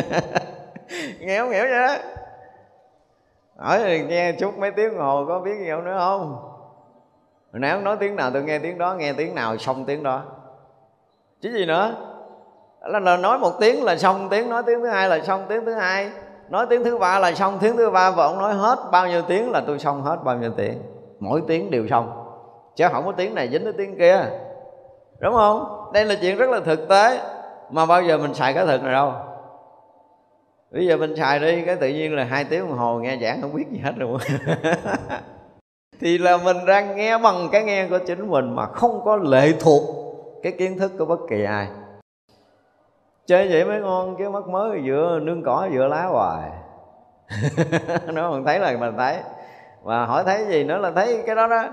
nghe không hiểu vậy đó. Hỏi thì nghe chút mấy tiếng hồ có biết gì không nữa không? Hồi nãy ông nói tiếng nào tôi nghe tiếng đó nghe tiếng nào xong tiếng đó. Chứ gì nữa? Là, là nói một tiếng là xong tiếng nói tiếng thứ hai là xong tiếng thứ hai. Nói tiếng thứ ba là xong tiếng thứ ba và ông nói hết bao nhiêu tiếng là tôi xong hết bao nhiêu tiếng. Mỗi tiếng đều xong. Chứ không có tiếng này dính tới tiếng kia. Đúng không? Đây là chuyện rất là thực tế. Mà bao giờ mình xài cái thực này đâu? Bây giờ mình xài đi, cái tự nhiên là hai tiếng đồng hồ nghe giảng không biết gì hết rồi. Thì là mình đang nghe bằng cái nghe của chính mình mà không có lệ thuộc cái kiến thức của bất kỳ ai. Chơi vậy mới ngon, chứ mất mới vừa, nương cỏ vừa lá hoài. Nó mình thấy là mình thấy. Và hỏi thấy gì nữa là thấy cái đó đó.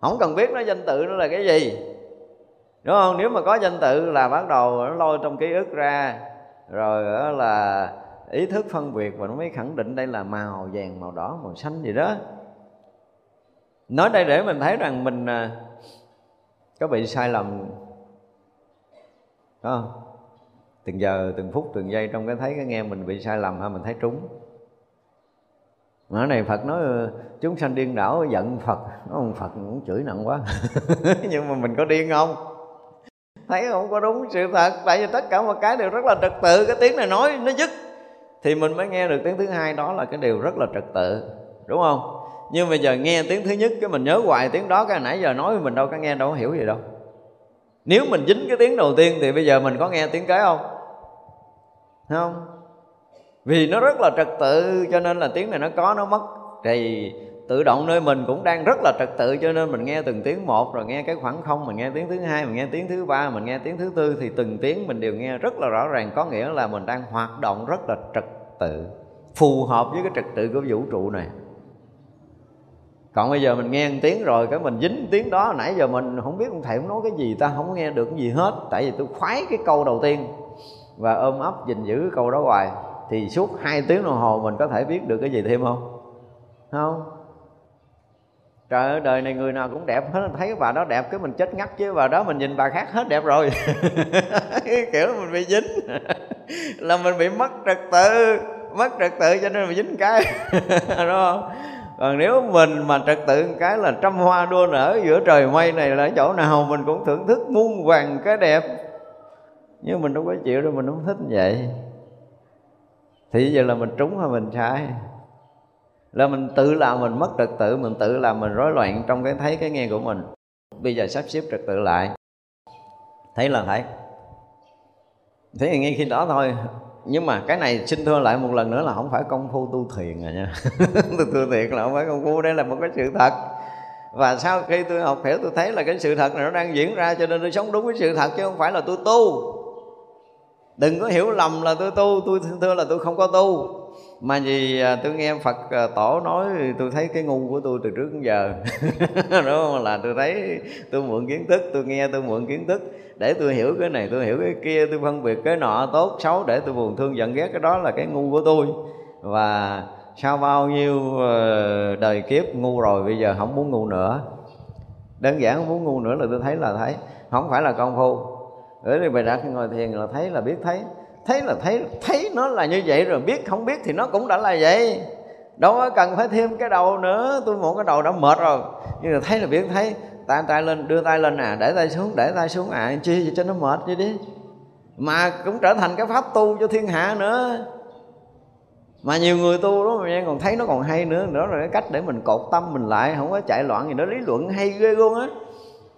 Không cần biết nó danh tự nó là cái gì. Đúng không? Nếu mà có danh tự là bắt đầu nó lôi trong ký ức ra rồi đó là ý thức phân biệt và nó mới khẳng định đây là màu vàng, màu đỏ, màu xanh gì đó. Nói đây để mình thấy rằng mình à, có bị sai lầm không? Từng giờ, từng phút, từng giây trong cái thấy cái nghe mình bị sai lầm hay mình thấy trúng. Mà này Phật nói ờ, chúng sanh điên đảo giận Phật, nó ông Phật cũng chửi nặng quá. Nhưng mà mình có điên không? Thấy không? Có đúng sự thật. Tại vì tất cả mọi cái đều rất là trật tự. Cái tiếng này nói, nó dứt. Thì mình mới nghe được tiếng thứ hai, đó là cái điều rất là trật tự. Đúng không? Nhưng bây giờ nghe tiếng thứ nhất, cái mình nhớ hoài tiếng đó, cái nãy giờ nói mình đâu có nghe, đâu có hiểu gì đâu. Nếu mình dính cái tiếng đầu tiên thì bây giờ mình có nghe tiếng kế không? Không? Vì nó rất là trật tự, cho nên là tiếng này nó có, nó mất. Thì tự động nơi mình cũng đang rất là trật tự, cho nên mình nghe từng tiếng một, rồi nghe cái khoảng không, mình nghe tiếng thứ hai, mình nghe tiếng thứ ba, mình nghe tiếng thứ tư, thì từng tiếng mình đều nghe rất là rõ ràng. Có nghĩa là mình đang hoạt động rất là trật tự, phù hợp với cái trật tự của vũ trụ này. Còn bây giờ mình nghe một tiếng rồi, cái mình dính tiếng đó, nãy giờ mình không biết ông thầy ông nói cái gì, ta không nghe được cái gì hết. Tại vì tôi khoái cái câu đầu tiên và ôm ấp gìn giữ cái câu đó hoài. Thì suốt hai tiếng đồng hồ mình có thể biết được cái gì thêm không? Không? Trời ơi, đời này người nào cũng đẹp hết. Thấy bà đó đẹp, cái mình chết ngắt chứ, bà đó mình nhìn bà khác hết đẹp rồi. Kiểu mình bị dính. Là mình bị mất trật tự, mất trật tự cho nên mình dính cái. Đúng không? Còn nếu mình mà trật tự cái là trăm hoa đua nở giữa trời mây này là chỗ nào mình cũng thưởng thức muôn vàng cái đẹp. Nhưng mình đâu có chịu đâu, mình không thích như vậy. Thì giờ là mình trúng hay mình sai? Là mình tự làm mình mất trật tự, mình tự làm mình rối loạn trong cái thấy cái nghe của mình. Bây giờ sắp xếp trật tự lại. Thấy là thấy thế thì ngay khi đó thôi. Nhưng mà cái này xin thưa lại một lần nữa là không phải công phu tu thiền rồi nha. Tôi tu thiền là không phải công phu, đây là một cái sự thật. Và sau khi tôi học hiểu, tôi thấy là cái sự thật này nó đang diễn ra cho nên tôi sống đúng với sự thật chứ không phải là tôi tu. Đừng có hiểu lầm là tôi tu. Tôi thưa là tôi không có tu mà vì à, tôi nghe Phật à, tổ nói tôi thấy cái ngu của tôi từ trước đến giờ. Đúng không? Là tôi thấy tôi mượn kiến thức, tôi nghe tôi mượn kiến thức. Để tôi hiểu cái này, tôi hiểu cái kia, tôi phân biệt cái nọ tốt, xấu, để tôi buồn thương giận ghét cái đó là cái ngu của tôi. Và sau bao nhiêu ờ, đời kiếp ngu rồi bây giờ không muốn ngu nữa. Đơn giản không muốn ngu nữa là tôi thấy là thấy, không phải là công phu. Ở đây bài đặt ngồi thiền là thấy là biết thấy thấy là thấy thấy nó là như vậy rồi biết không biết thì nó cũng đã là vậy. Đâu có cần phải thêm cái đầu nữa, tôi một cái đầu đã mệt rồi. Nhưng mà thấy là biết, thấy, tay tay lên, đưa tay lên à để tay xuống, để tay xuống. À chi vậy cho nó mệt vậy đi. Mà cũng trở thành cái pháp tu cho thiên hạ nữa. Mà nhiều người tu đó, mà còn thấy nó còn hay nữa. Đó là cái cách để mình cột tâm, mình lại, không có chạy loạn gì đó. Lý luận hay ghê luôn á.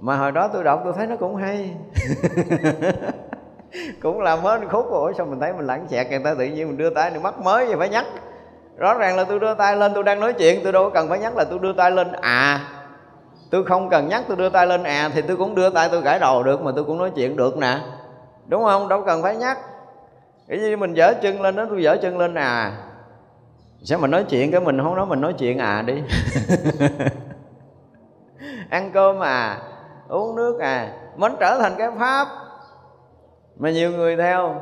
Mà hồi đó tôi đọc, tôi thấy nó cũng hay. cũng làm mới khúc rồi sao mình thấy mình lãng xẹt, người ta tự nhiên mình đưa tay mình mắc mới vậy phải nhắc rõ ràng là tôi đưa tay lên, tôi đang nói chuyện, tôi đâu có cần phải nhắc là tôi đưa tay lên à. Tôi không cần nhắc tôi đưa tay lên à thì tôi cũng đưa tay, tôi gãi đầu được mà tôi cũng nói chuyện được nè. Đúng không? Đâu cần phải nhắc. Cái gì mình dở chân lên đó, tôi dở chân lên à. Sao mình nói chuyện cái mình không nói, mình nói chuyện à đi. Ăn cơm à uống nước à mình trở thành cái pháp mà nhiều người theo.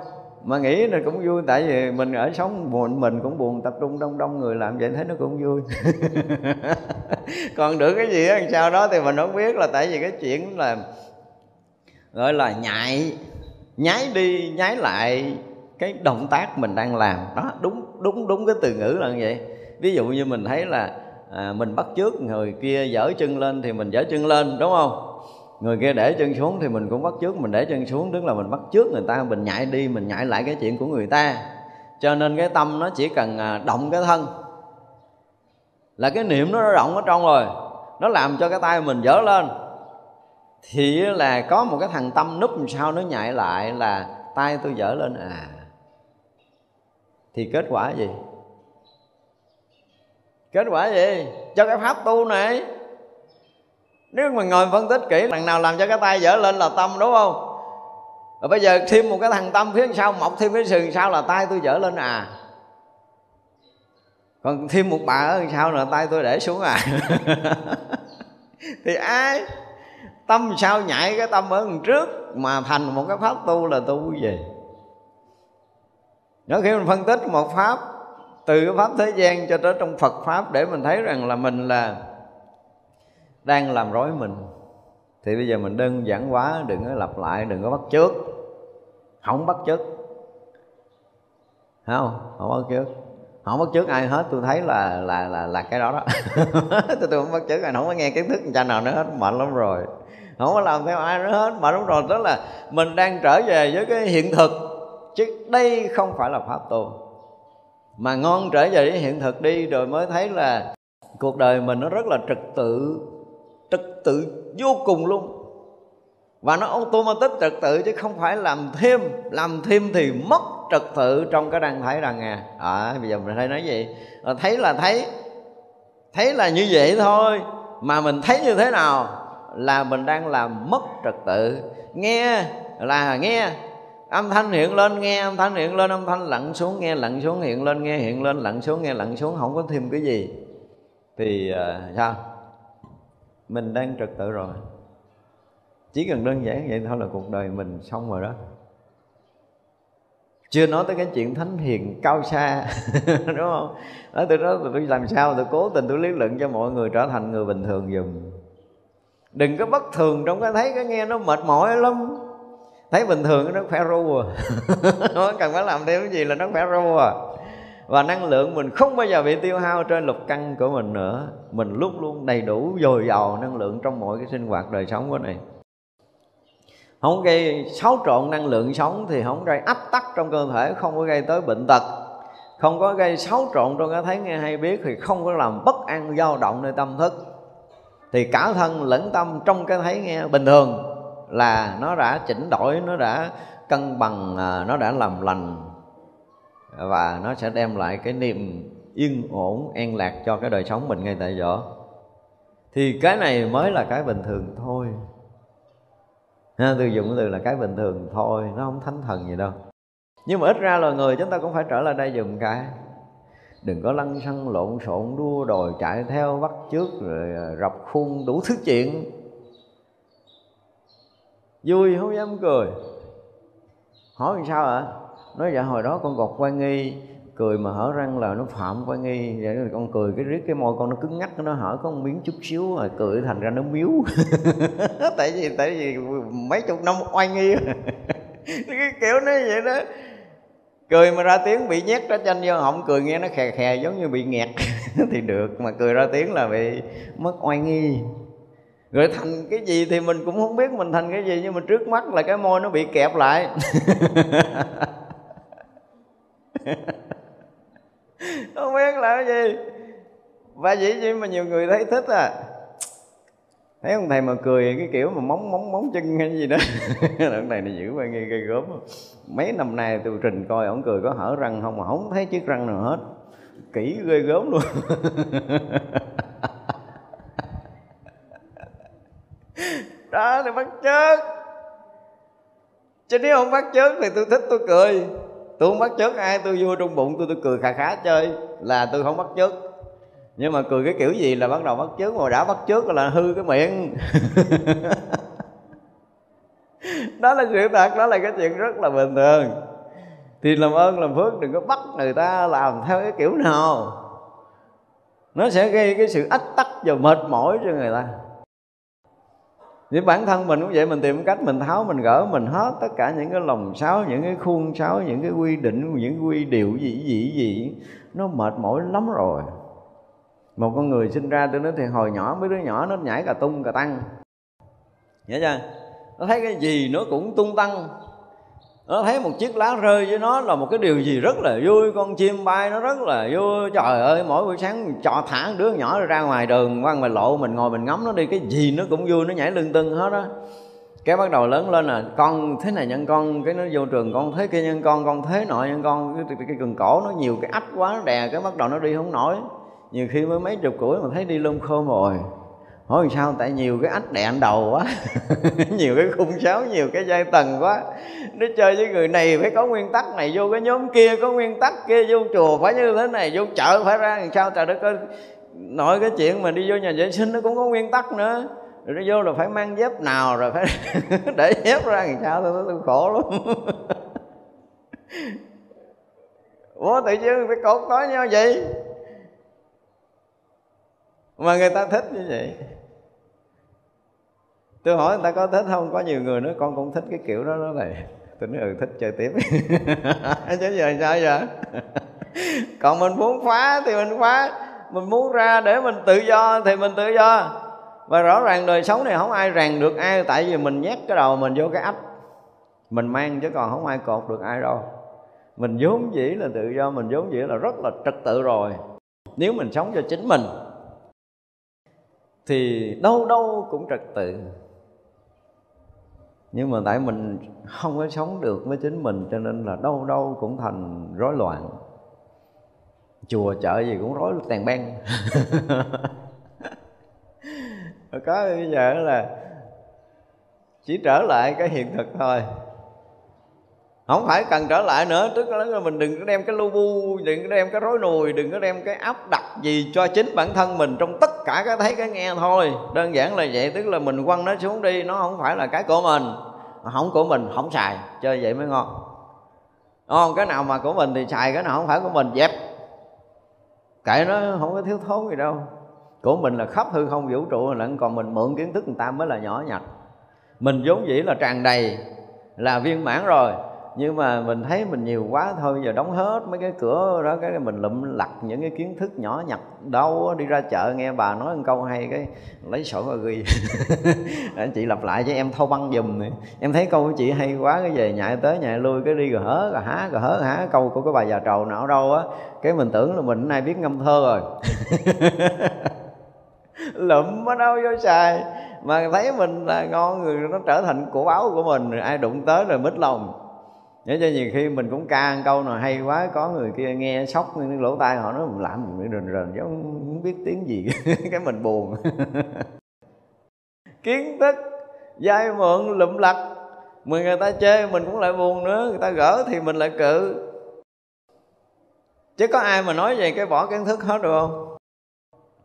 Mà nghĩ là cũng vui tại vì mình ở sống buồn mình cũng buồn tập trung đông đông người làm vậy thấy nó cũng vui. Còn được cái gì đó sau đó thì mình không biết là tại vì cái chuyện là gọi là nhại nhái đi nhái lại cái động tác mình đang làm. Đó đúng đúng đúng cái từ ngữ là như vậy. Ví dụ như mình thấy là à, mình bắt trước người kia dở chân lên thì mình dở chân lên đúng không? Người kia để chân xuống thì mình cũng bắt trước mình để chân xuống, tức là mình bắt trước người ta, mình nhảy đi, mình nhảy lại cái chuyện của người ta. Cho nên cái tâm nó chỉ cần à, động cái thân. Là cái niệm nó động ở trong rồi, nó làm cho cái tay mình dở lên. Thì là có một cái thằng tâm núp làm sao nó nhại lại là tay tôi dở lên à. Thì kết quả gì? Kết quả gì? Cho cái pháp tu này nếu mà ngồi phân tích kỹ, thằng nào làm cho cái tay dở lên là tâm, đúng không? Rồi bây giờ thêm một cái thằng tâm phía sau, mọc thêm cái sừng sau là tay tôi dở lên à. Còn thêm một bà ở sau là tay tôi để xuống à. Thì ai? Tâm sao nhảy cái tâm ở đằng trước mà thành một cái pháp tu là tu gì? Nếu khi mình phân tích một pháp, từ cái pháp thế gian cho tới trong Phật pháp để mình thấy rằng là mình là đang làm rối mình thì bây giờ mình đơn giản quá đừng có lặp lại đừng có bắt trước không bắt trước không? Không bắt trước không bắt trước ai hết tôi thấy là là là là cái đó đó. Tôi, tôi không bắt trước ai không có nghe kiến thức cha nào nữa hết mệt lắm rồi. Không có làm theo ai nữa hết mệt lắm rồi. Đó là mình đang trở về với cái hiện thực chứ đây không phải là pháp tu mà ngon trở về với hiện thực đi rồi mới thấy là cuộc đời mình nó rất là trật tự trật tự vô cùng luôn. Và nó automatic trật tự chứ không phải làm thêm làm thêm thì mất trật tự trong cái đang thấy rằng à, à bây giờ mình thấy nói gì? À, thấy là thấy. Thấy là như vậy thôi. Mà mình thấy như thế nào? Là mình đang làm mất trật tự. Nghe là nghe. Âm thanh hiện lên nghe âm thanh hiện lên âm thanh lặn xuống nghe lặn xuống hiện lên nghe hiện lên lặn xuống nghe lặn xuống không có thêm cái gì. Thì uh, sao? Mình đang trật tự rồi. Chỉ cần đơn giản vậy thôi là cuộc đời mình xong rồi đó. Chưa nói tới cái chuyện thánh hiền cao xa, đúng không? Đó từ đó tôi làm sao tôi cố tình tôi lý luận cho mọi người trở thành người bình thường dùm đừng có bất thường trong cái thấy cái nghe nó mệt mỏi lắm. Thấy bình thường nó khỏe ru à cần phải làm thêm cái gì là nó khỏe ru à và năng lượng mình không bao giờ bị tiêu hao trên lục căn của mình nữa. Mình luôn luôn đầy đủ dồi dào năng lượng trong mọi cái sinh hoạt đời sống của này. Không gây xáo trộn năng lượng sống thì không gây ách tắc trong cơ thể, không có gây tới bệnh tật. Không có gây xáo trộn trong cái thấy nghe hay biết thì không có làm bất an, dao động nơi tâm thức. Thì cả thân lẫn tâm trong cái thấy nghe bình thường là nó đã chỉnh đổi, nó đã cân bằng à, nó đã làm lành và nó sẽ đem lại cái niềm yên ổn an lạc cho cái đời sống mình ngay tại chỗ. Thì cái này mới là cái bình thường thôi. Ha, tôi dùng cái từ là cái bình thường thôi nó không thánh thần gì đâu. Nhưng mà ít ra là người chúng ta cũng phải trở lại đây dùng cái. Đừng có lăn xăng lộn xộn đua đòi chạy theo bắt trước rồi à, rập khuôn đủ thứ chuyện. Vui không dám cười. Hỏi làm sao ạ nói dạ hồi đó con gọt quan nghi, cười mà hở răng là nó phạm quan nghi. Dạ, vậy rồi con cười cái riết cái môi con nó cứng ngắc, nó hở có một miếng chút xíu rồi cười thành ra nó miếu. Tại vì tại vì mấy chục năm oai nghi. Cái kiểu nó vậy đó. Cười mà ra tiếng bị nhét trái chanh vô họng cười nghe nó khè khè giống như bị nghẹt. Thì được, mà cười ra tiếng là bị mất oai nghi. Rồi thành cái gì thì mình cũng không biết mình thành cái gì, nhưng mà trước mắt là cái môi nó bị kẹp lại. không biết là cái gì. Và dĩ nhiên mà nhiều người thấy thích à. Thấy ông thầy mà cười cái kiểu mà móng móng móng chân hay gì đó. Ông thầy này giữ qua nghe gây gớm mấy năm nay tôi trình coi ông cười có hở răng không mà không thấy chiếc răng nào hết. Kỹ ghê gớm luôn. Đó thì bắt chước. Chứ nếu không bắt chước thì tôi thích tôi cười tôi không bắt chước ai, tôi vui trong bụng, tôi tôi cười khà khá chơi là tôi không bắt chước. Nhưng mà cười cái kiểu gì là bắt đầu bắt chước, mà đã bắt chước là hư cái miệng. Đó là sự thật, đó là cái chuyện rất là bình thường. Thì làm ơn, làm phước, đừng có bắt người ta làm theo cái kiểu nào. Nó sẽ gây cái sự ách tắc và mệt mỏi cho người ta với bản thân mình cũng vậy, mình tìm cách mình tháo, mình gỡ mình hết tất cả những cái lòng sáo, những cái khuôn sáo, những cái quy định, những quy điều gì gì gì nó mệt mỏi lắm rồi. Một con người sinh ra tôi nói thì hồi nhỏ mấy đứa nhỏ nó nhảy cà tung cà tăng. Nhớ chưa? Nó thấy cái gì nó cũng tung tăng nó thấy một chiếc lá rơi với nó là một cái điều gì rất là vui. Con chim bay nó rất là vui. Trời ơi mỗi buổi sáng cho thả đứa nhỏ ra ngoài đường quăng ngoài lộ mình ngồi mình ngắm nó đi. Cái gì nó cũng vui nó nhảy lưng tưng hết á. Cái bắt đầu lớn lên là con thế này nhân con cái nó vô trường con thế kia nhân con con thế nọ nhân con. Cái, cái, cái cần cổ nó nhiều cái ách quá nó đè cái bắt đầu nó đi không nổi. Nhiều khi mới mấy chục tuổi mà thấy đi lông khô rồi hỏi sao tại nhiều cái ách đèn đầu quá. Nhiều cái khung sáo nhiều cái dây tầng quá. Nó chơi với người này phải có nguyên tắc này vô cái nhóm kia có nguyên tắc kia vô chùa phải như thế này vô chợ phải ra làm sao. Trời đất ơi nội cái chuyện mà đi vô nhà vệ sinh nó cũng có nguyên tắc nữa. Rồi nó vô là phải mang dép nào rồi phải để dép ra làm sao tôi, tôi khổ lắm. Ủa tự nhiên phải cột tối nhau vậy? Mà người ta thích như vậy tôi hỏi người ta có thích không? Có nhiều người nói, con cũng thích cái kiểu đó đó này. Tôi nói ừ thích chơi tiếp. Chứ giờ sao vậy? Còn mình muốn phá thì mình phá. Mình muốn ra để mình tự do thì mình tự do. Và rõ ràng đời sống này không ai ràng được ai, tại vì mình nhét cái đầu mình vô cái ách. Mình mang chứ còn không ai cột được ai đâu. Mình vốn dĩ là tự do, mình vốn dĩ là rất là trật tự rồi. Nếu mình sống cho chính mình, thì đâu đâu cũng trật tự nhưng mà tại mình không có sống được với chính mình, cho nên là đâu đâu cũng thành rối loạn. Chùa, chợ gì cũng rối tàn beng có bây giờ là chỉ trở lại cái hiện thực thôi. Không phải cần trở lại nữa, tức là mình đừng có đem cái lu bu, đừng có đem cái rối nùi, đừng có đem cái áp đặt gì cho chính bản thân mình trong tất cả cái thấy cái nghe thôi. Đơn giản là vậy, tức là mình quăng nó xuống đi, nó không phải là cái của mình không của mình không xài, chơi vậy mới ngon. Ngon cái nào mà của mình thì xài, cái nào không phải của mình, dẹp. Kệ nó, không có thiếu thốn gì đâu. Của mình là khắp hư không vũ trụ lẫn còn mình mượn kiến thức người ta mới là nhỏ nhặt. Mình vốn dĩ là tràn đầy, là viên mãn rồi nhưng mà mình thấy mình nhiều quá thôi giờ đóng hết mấy cái cửa đó, cái mình lụm lặt những cái kiến thức nhỏ nhặt đâu đi ra chợ nghe bà nói một câu hay, cái lấy sổ và ghi. Chị lặp lại cho em thâu băng giùm này. em thấy câu của chị hay quá, cái về nhại tới nhại lui, cái đi rồi hớ rồi há rồi hớ há, câu của cái bà già trầu nào đâu á. Cái mình tưởng là mình nay biết ngâm thơ rồi. Lụm ở đâu vô xài. Mà thấy mình là ngon người, nó trở thành cổ báo của mình rồi ai đụng tới rồi mít lòng nhớ cho nhiều khi mình cũng ca một câu nào hay quá có người kia nghe sốc cái lỗ tai họ nói làm mình rền rền giống không biết tiếng gì cái mình buồn. Kiến thức dai mượn lụm lặt mà người ta chê mình cũng lại buồn nữa người ta gỡ thì mình lại cự. Chứ có ai mà nói về cái bỏ kiến thức hết được không?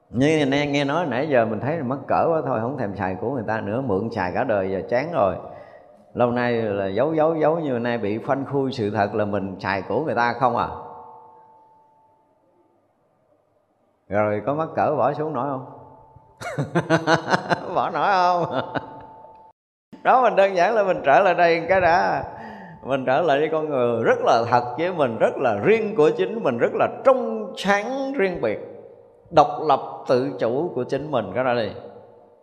Như nghe, nghe nói nãy giờ mình thấy mắc cỡ quá thôi không thèm xài của người ta nữa mượn xài cả đời giờ chán rồi lâu nay là giấu giấu giấu như nay bị phanh khui sự thật là mình xài của người ta không à? Rồi có mắc cỡ bỏ xuống nổi không? Bỏ nổi không? Đó, mình đơn giản là mình trở lại đây cái đã. Mình trở lại với con người rất là thật với mình, rất là riêng của chính mình, rất là trong sáng riêng biệt, độc lập tự chủ của chính mình. Cái đó đi.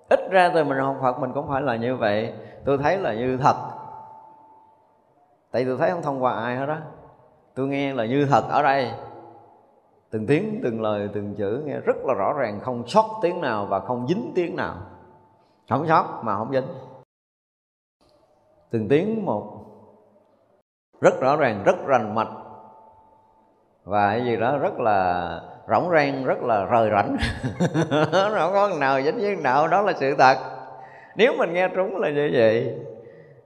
Ít ra từ mình học Phật mình cũng phải là như vậy tôi thấy là như thật. Tại tôi thấy không thông qua ai hết đó tôi nghe là như thật ở đây. Từng tiếng, từng lời, từng chữ nghe rất là rõ ràng, không sót tiếng nào và không dính tiếng nào. Không sót mà không dính. Từng tiếng một. Rất rõ ràng, rất rành mạch. Và cái gì đó rất là rỗng rang, rất là rời rảnh. Không có nào dính với nào, đó là sự thật nếu mình nghe trúng là như vậy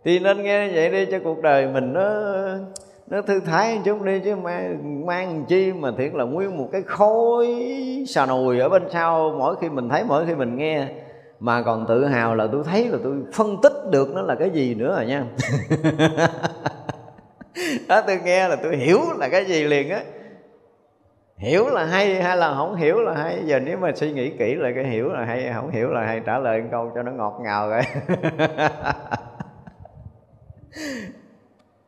thì nên nghe như vậy đi cho cuộc đời mình nó nó thư thái một chút đi chứ mang, mang chi mà thiệt là nguyên một cái khối xà nùi ở bên sau. Mỗi khi mình thấy mỗi khi mình nghe mà còn tự hào là tôi thấy là tôi phân tích được nó là cái gì nữa rồi nha. Đó tôi nghe là tôi hiểu là cái gì liền á hiểu là hay hay là không hiểu là hay? Giờ nếu mà suy nghĩ kỹ lại cái hiểu là hay, không hiểu là hay, trả lời câu cho nó ngọt ngào rồi.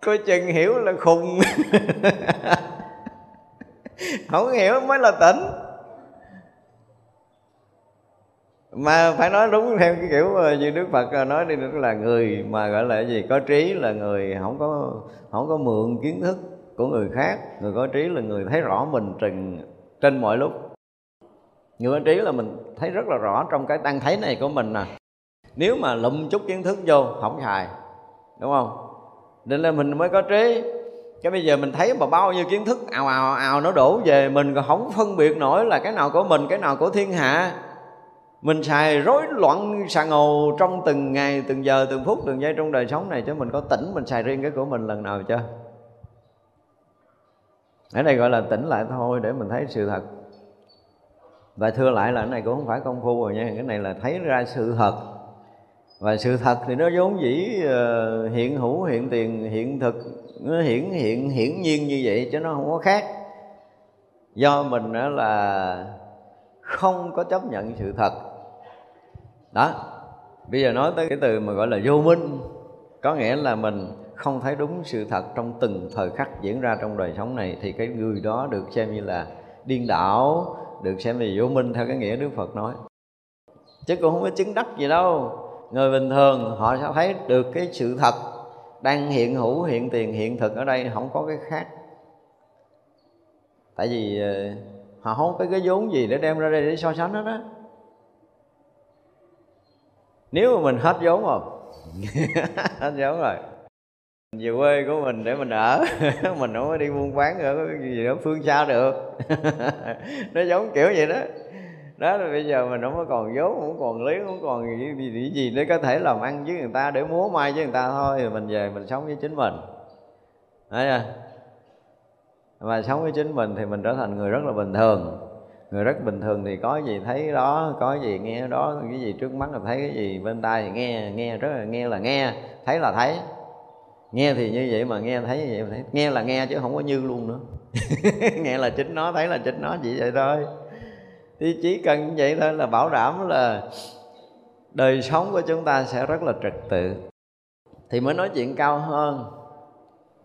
Coi chừng hiểu là khùng. Không hiểu mới là tỉnh. Mà phải nói đúng theo cái kiểu ờ, như đức phật ờ, nói đi là người mà gọi là gì? Có trí là người, không có không có mượn kiến thức của người khác. Người có trí là người thấy rõ mình trừng trên mọi lúc. Người có trí là mình thấy rất là rõ trong cái đang thấy này của mình nè. Nếu mà lụm chút kiến thức vô không xài đúng không? Nên là mình mới có trí. Cái bây giờ mình thấy mà bao nhiêu kiến thức ào ào ào nó đổ về mình còn không phân biệt nổi là cái nào của mình, cái nào của thiên hạ. Mình xài rối loạn xà ngầu trong từng ngày, từng giờ, từng phút, từng giây trong đời sống này chứ mình có tỉnh mình xài riêng cái của mình lần nào chưa? Ở đây gọi là tỉnh lại thôi để mình thấy sự thật. Và thưa lại là cái này cũng không phải công phu rồi nha cái này là thấy ra sự thật. Và sự thật thì nó vốn dĩ uh, hiện hữu hiện tiền hiện thực nó hiển hiện hiển nhiên như vậy chứ nó không có khác. Do mình đó là không có chấp nhận sự thật. Đó bây giờ nói tới cái từ mà gọi là vô minh có nghĩa là mình không thấy đúng sự thật trong từng thời khắc diễn ra trong đời sống này, thì cái người đó được xem như là điên đảo, được xem là vô minh theo cái nghĩa Đức Phật nói. Chứ cũng không có chứng đắc gì đâu. Người bình thường, họ sẽ thấy được cái sự thật đang hiện hữu, hiện tiền, hiện thực ở đây, không có cái khác. Tại vì ờ, họ không có cái vốn gì để đem ra đây để so sánh hết đó nếu mà mình hết vốn rồi, hết vốn rồi về quê của mình để mình ở. Mình không có đi buôn bán ở cái gì đó phương xa được. Nó giống kiểu vậy đó. Đó là bây giờ mình không có còn vốn không còn lý không còn gì, gì, gì để có thể làm ăn với người ta để múa mai với người ta thôi thì mình về mình sống với chính mình. Đấy chưa? Mà sống với chính mình thì mình trở thành người rất là bình thường. Người rất bình thường thì có gì thấy đó có gì nghe đó cái gì trước mắt là thấy cái gì bên tai thì nghe nghe rất là nghe là nghe thấy là thấy nghe thì như vậy mà nghe, thấy như vậy thấy. Nghe là nghe chứ không có như luôn nữa. Nghe là chính nó, thấy là chính nó, chỉ vậy thôi. Thì chỉ cần vậy thôi là bảo đảm là đời sống của chúng ta sẽ rất là trật tự. Thì mới nói chuyện cao hơn.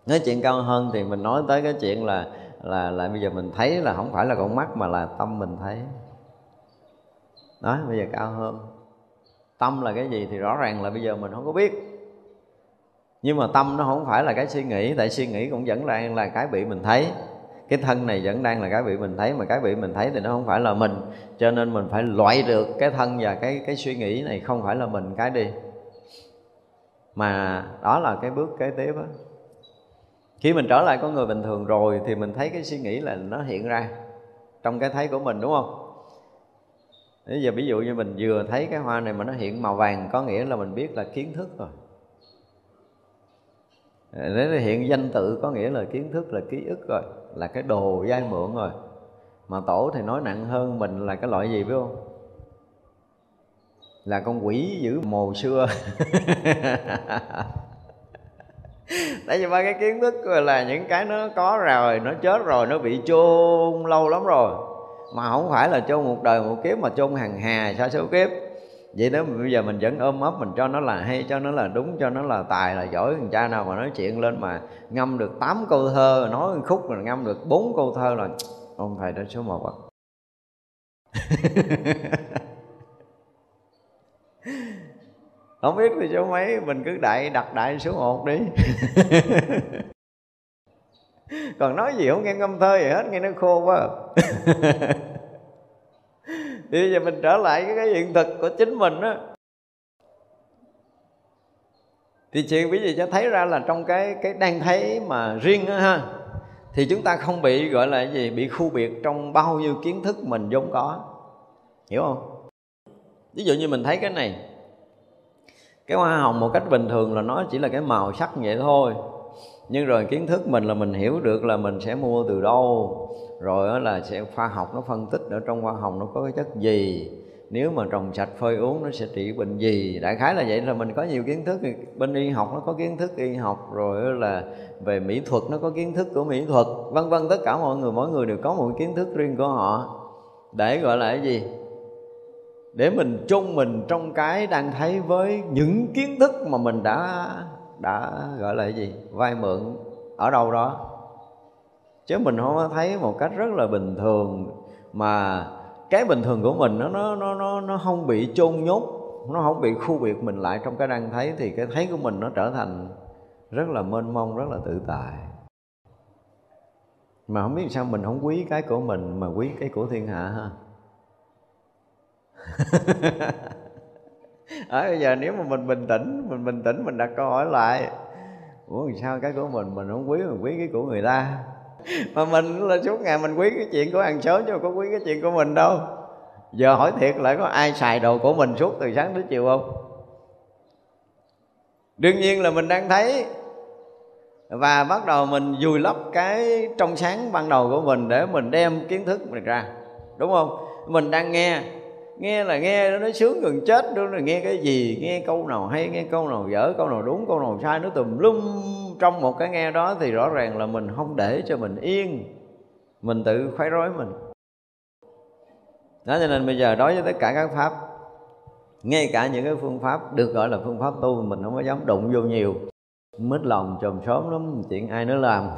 Nói chuyện cao hơn thì mình nói tới cái chuyện là là là bây giờ mình thấy là không phải là con mắt mà là tâm mình thấy. Đó bây giờ cao hơn. Tâm là cái gì thì rõ ràng là bây giờ mình không có biết nhưng mà tâm nó không phải là cái suy nghĩ, tại suy nghĩ cũng vẫn đang là cái bị mình thấy. Cái thân này vẫn đang là cái bị mình thấy, mà cái bị mình thấy thì nó không phải là mình. Cho nên mình phải loại được cái thân và cái cái suy nghĩ này không phải là mình cái đi. Mà đó là cái bước kế tiếp á. Khi mình trở lại con người bình thường rồi thì mình thấy cái suy nghĩ là nó hiện ra trong cái thấy của mình, đúng không? Bây giờ ví dụ như mình vừa thấy cái hoa này mà nó hiện màu vàng, có nghĩa là mình biết là kiến thức rồi. Ờ, Đấy hiện danh tự có nghĩa là kiến thức là ký ức rồi Là cái đồ dai mượn rồi. Mà tổ thì nói nặng hơn mình là cái loại gì biết không? Là con quỷ giữ mồ xưa. Tại vì ba cái kiến thức là những cái nó có rồi, nó chết rồi, nó bị chôn lâu lắm rồi. Mà không phải là chôn một đời một kiếp mà chôn hàng hà sa số kiếp? Vậy đó bây giờ mình vẫn ôm ấp, mình cho nó là hay, cho nó là đúng, cho nó là tài, là giỏi, thằng cha nào mà nói chuyện lên mà ngâm được 8 câu thơ, nói khúc rồi ngâm được bốn câu thơ là ông thầy đó số một ạ. Không biết thì số mấy, mình cứ đại, đặt đại số một đi. Còn nói gì không nghe ngâm thơ gì hết, nghe nó khô quá à. bây giờ mình trở lại cái, cái hiện thực của chính mình á. Thì chuyện quý vị cho thấy ra là trong cái cái đang thấy mà riêng á ha thì chúng ta không bị gọi là gì bị khu biệt trong bao nhiêu kiến thức mình vốn có. Hiểu không? Ví dụ như mình thấy cái này cái hoa hồng một cách bình thường là nó chỉ là cái màu sắc vậy thôi nhưng rồi kiến thức mình là mình hiểu được là mình sẽ mua từ đâu rồi là sẽ khoa học nó phân tích ở trong hoa hồng nó có cái chất gì, nếu mà trồng sạch phơi uống nó sẽ trị bệnh gì. Đại khái là vậy, là mình có nhiều kiến thức, bên y học nó có kiến thức, y học rồi là về mỹ thuật nó có kiến thức của mỹ thuật, vân vân, tất cả mọi người, mỗi người đều có một kiến thức riêng của họ. Để gọi là cái gì? Để mình chung mình trong cái đang thấy với những kiến thức mà mình đã đã gọi là cái gì? Vay mượn ở đâu đó chứ mình không thấy một cách rất là bình thường. Mà cái bình thường của mình nó nó nó nó nó không bị chôn nhốt, nó không bị khu biệt mình lại trong cái đang thấy, thì cái thấy của mình nó trở thành rất là mênh mông, rất là tự tại. Mà không biết sao mình không quý cái của mình, mà quý cái của thiên hạ ha. Ở ờ, bây giờ nếu mà mình bình tĩnh, mình bình tĩnh mình đặt câu hỏi lại, ủa, sao cái của mình mình không quý, mình quý cái của người ta? Mà mình là suốt ngày mình quý cái chuyện của hàng xóm chứ có quý cái chuyện của mình đâu. Giờ hỏi thiệt lại có ai xài đồ của mình suốt từ sáng tới chiều không? Đương nhiên là mình đang thấy. Và bắt đầu mình vùi lấp cái trong sáng ban đầu của mình để mình đem kiến thức mình ra. Đúng không? Mình đang nghe nghe là nghe nó sướng gần chết luôn rồi. Nghe cái gì, nghe câu nào hay, nghe câu nào dở, câu nào đúng, câu nào sai, nó tùm lum trong một cái nghe đó thì rõ ràng là mình không để cho mình yên. Mình tự khoái rối mình. Đó, cho nên bây giờ đối với tất cả các pháp, ngay cả những cái phương pháp được gọi là phương pháp tu, mình không có dám đụng vô nhiều. Mít lòng chồm xóm lắm, chuyện ai nữa làm?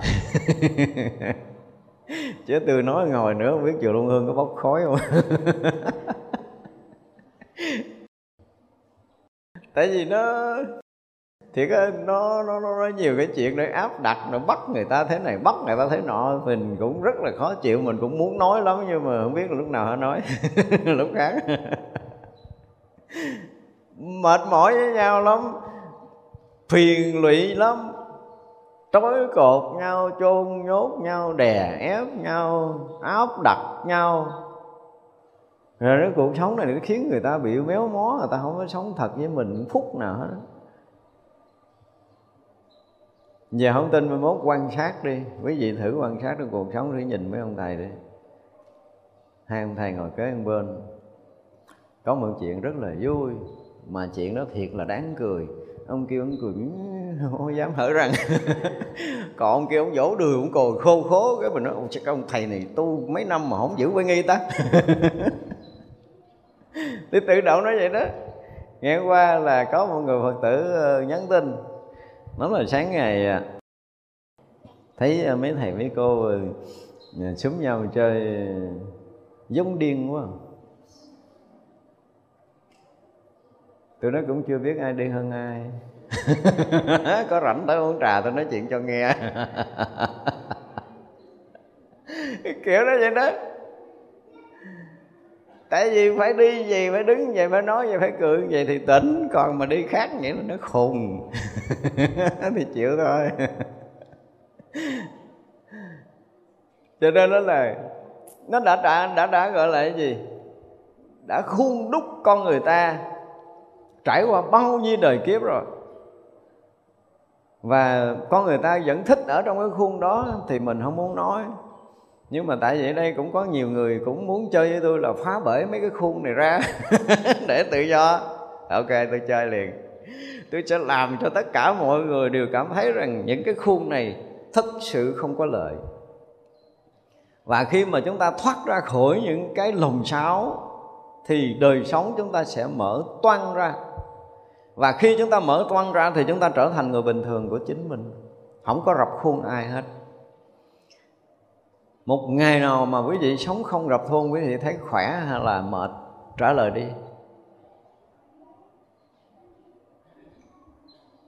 Chứ tôi nói ngồi nữa không biết chùa luôn Hương có bốc khói không? tại vì nó thì cái nó nó nó nhiều cái chuyện để áp đặt, nó bắt người ta thế này, bắt người ta thế nọ. Mình cũng rất là khó chịu, mình cũng muốn nói lắm, nhưng mà không biết là lúc nào họ nói. Lúc khác. Mệt mỏi với nhau lắm, phiền lụy lắm. Trói cột nhau, chôn nhốt nhau, đè ép nhau, áp đặt nhau rồi cái cuộc sống này nó khiến người ta bị méo mó, người ta không có sống thật với mình phút nào hết. Giờ không tin mai mốt quan sát đi. Quý vị thử quan sát trong cuộc sống thử nhìn mấy ông thầy đi. Hai ông thầy ngồi kế bên bên. Có một chuyện rất là vui, mà chuyện đó thiệt là đáng cười. Ông kêu ông cười không dám hở răng. Còn ông kia ông vỗ đùi, ông cười khô khố cái mình nói ông chắc ông thầy này tu mấy năm mà không giữ quay nghi ta. thì tự động nói vậy đó. Nghe qua là có một người phật tử ờ, nhắn tin. Nói là sáng ngày à, thấy ờ, mấy thầy, mấy cô ờ, súng nhau chơi giống điên quá. Tụi nó cũng chưa biết ai điên hơn ai. Có rảnh tới uống trà tôi nói chuyện cho nghe. Kiểu đó vậy đó tại vì phải đi gì phải đứng vậy phải nói vậy phải cười vậy thì tỉnh. Còn mà đi khác vậy nó khùng. Thì chịu thôi. Cho nên đó là nó đã đã đã, đã gọi là cái gì? Đã khuôn đúc con người ta trải qua bao nhiêu đời kiếp rồi. Và con người ta vẫn thích ở trong cái khuôn đó thì mình không muốn nói nhưng mà tại vì đây cũng có nhiều người cũng muốn chơi với tôi là phá bể mấy cái khuôn này ra để tự do. Ok, tôi chơi liền. Tôi sẽ làm cho tất cả mọi người đều cảm thấy rằng những cái khuôn này thật sự không có lợi. Và khi mà chúng ta thoát ra khỏi những cái lồng sáo, thì đời sống chúng ta sẽ mở toan ra. Và khi chúng ta mở toan ra thì chúng ta trở thành người bình thường của chính mình. Không có rập khuôn ai hết một ngày nào mà quý vị sống không rập thôn, quý vị thấy khỏe hay là mệt, trả lời đi.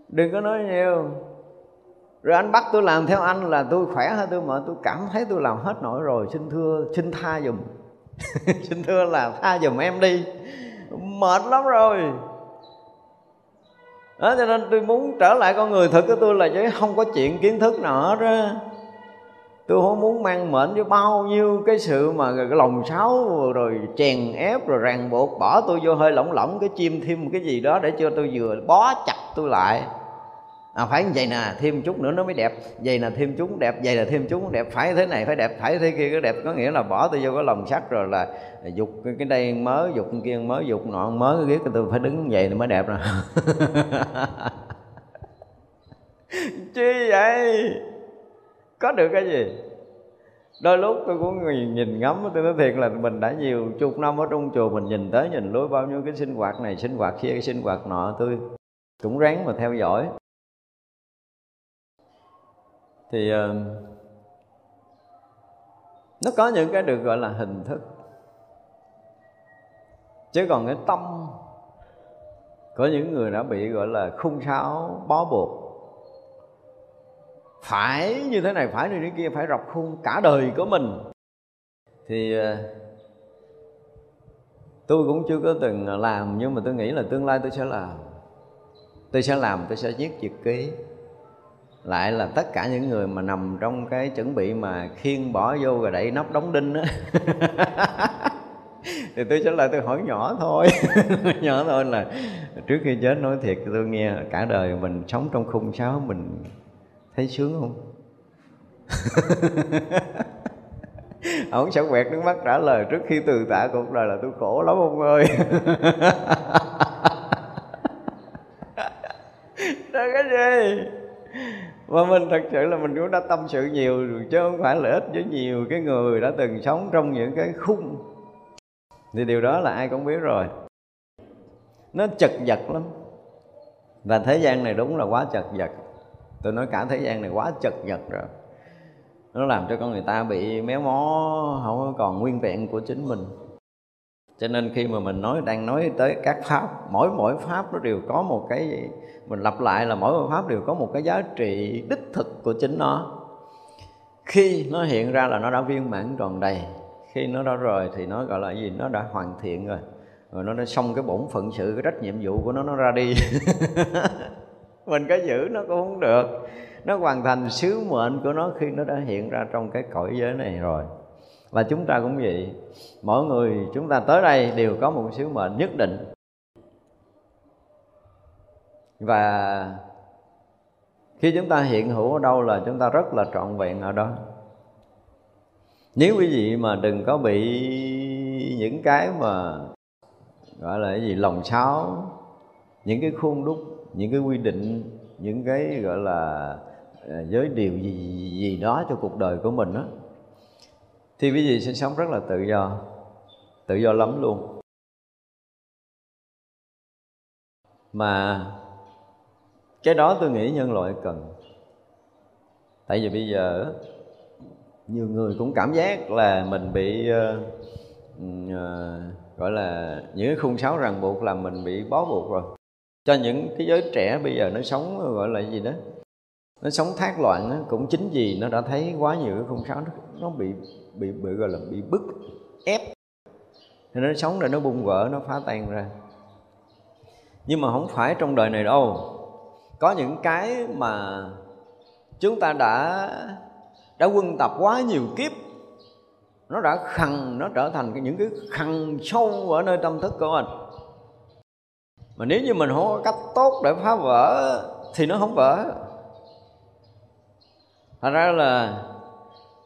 Đừng có nói nhiều. Rồi anh bắt tôi làm theo anh là tôi khỏe hay tôi mệt, tôi cảm thấy tôi làm hết nổi rồi. Xin thưa, xin tha dùm xin thưa là tha dùm em đi. Mệt lắm rồi. Đó, cho nên tôi muốn trở lại con người thực của tôi là chứ không có chuyện kiến thức nào hết á tôi không muốn mang mệnh với bao nhiêu cái sự mà cái lòng sáo rồi chèn ép rồi ràng buộc. Bỏ tôi vô hơi lỏng lỏng cái chim thêm một cái gì đó để cho tôi vừa bó chặt tôi lại. À, phải như vậy nè thêm chút nữa nó mới đẹp. Vậy là thêm chút đẹp vậy là thêm chút đẹp. Phải thế này phải đẹp phải thế kia cái đẹp có nghĩa là bỏ tôi vô cái lòng sắt rồi là dục cái, đây mới dục cái kia mới dục nọ mới cái ghét tôi phải đứng vậy thì mới đẹp rồi. Chi vậy? Có được cái gì? Đôi lúc tôi cũng nhìn ngắm tôi nói thiệt là mình đã nhiều chục năm ở trong chùa mình nhìn tới nhìn lối bao nhiêu cái sinh hoạt này sinh hoạt kia cái sinh hoạt nọ tôi cũng ráng mà theo dõi. Thì uh, nó có những cái được gọi là hình thức. Chứ còn cái tâm có những người đã bị gọi là khung sáo bó buộc phải như thế này, phải như thế kia, phải rọc khuôn cả đời của mình. Thì ờ, tôi cũng chưa có từng làm, nhưng mà tôi nghĩ là tương lai tôi sẽ làm. Tôi sẽ làm, tôi sẽ viết nhật ký. Lại là tất cả những người mà nằm trong cái chuẩn bị mà khiên bỏ vô rồi đẩy nắp đóng đinh á. Thì tôi sẽ lại tôi hỏi nhỏ thôi. Nhỏ thôi là trước khi chết nói thiệt, tôi nghe cả đời mình sống trong khung sáo, mình thấy sướng không? Ông sẽ quẹt nước mắt trả lời trước khi từ tạ cuộc đời là tôi khổ lắm ông ơi. Đó cái gì? Mà mình thật sự là mình cũng đã tâm sự nhiều chứ không phải lợi ích với nhiều cái người đã từng sống trong những cái khung. Thì điều đó là ai cũng biết rồi. Nó chật vật lắm. Và thế gian này đúng là quá chật vật tôi nói cả thế gian này quá chật vật rồi. Nó làm cho con người ta bị méo mó, không còn nguyên vẹn của chính mình. Cho nên khi mà mình nói, đang nói tới các pháp, mỗi mỗi pháp nó đều có một cái gì mình lặp lại là mỗi một pháp đều có một cái giá trị đích thực của chính nó. Khi nó hiện ra là nó đã viên mãn tròn đầy, khi nó đã rồi thì nó gọi là gì? Nó đã hoàn thiện rồi. Rồi nó đã xong cái bổn phận sự, cái trách nhiệm vụ của nó nó ra đi. mình có giữ nó cũng không được. Nó hoàn thành sứ mệnh của nó khi nó đã hiện ra trong cái cõi giới này rồi. Và chúng ta cũng vậy. Mỗi người chúng ta tới đây đều có một sứ mệnh nhất định. Và khi chúng ta hiện hữu ở đâu là chúng ta rất là trọn vẹn ở đó. Nếu quý vị mà đừng có bị những cái mà, gọi là cái gì, lòng sáo, những cái khuôn đúc những cái quy định những cái gọi là ờ, giới điều gì gì đó cho cuộc đời của mình đó thì quý vị sẽ sống rất là tự do tự do lắm luôn. Mà cái đó tôi nghĩ nhân loại cần. Tại vì bây giờ nhiều người cũng cảm giác là mình bị uh, uh, gọi là những cái khung sáo ràng buộc làm mình bị bó buộc rồi cho những cái giới trẻ bây giờ nó sống gọi là gì đó nó sống thác loạn đó, cũng chính vì nó đã thấy quá nhiều cái khung sáo nó, nó bị bị bị gọi là bị bức ép. Thì nó sống rồi nó bung vỡ nó phá tan ra. Nhưng mà không phải trong đời này đâu. Có những cái mà chúng ta đã đã quân tập quá nhiều kiếp nó đã khăn nó trở thành những cái khăn sâu ở nơi tâm thức của mình mà nếu như mình không có cách tốt để phá vỡ, thì nó không vỡ. Thật ra là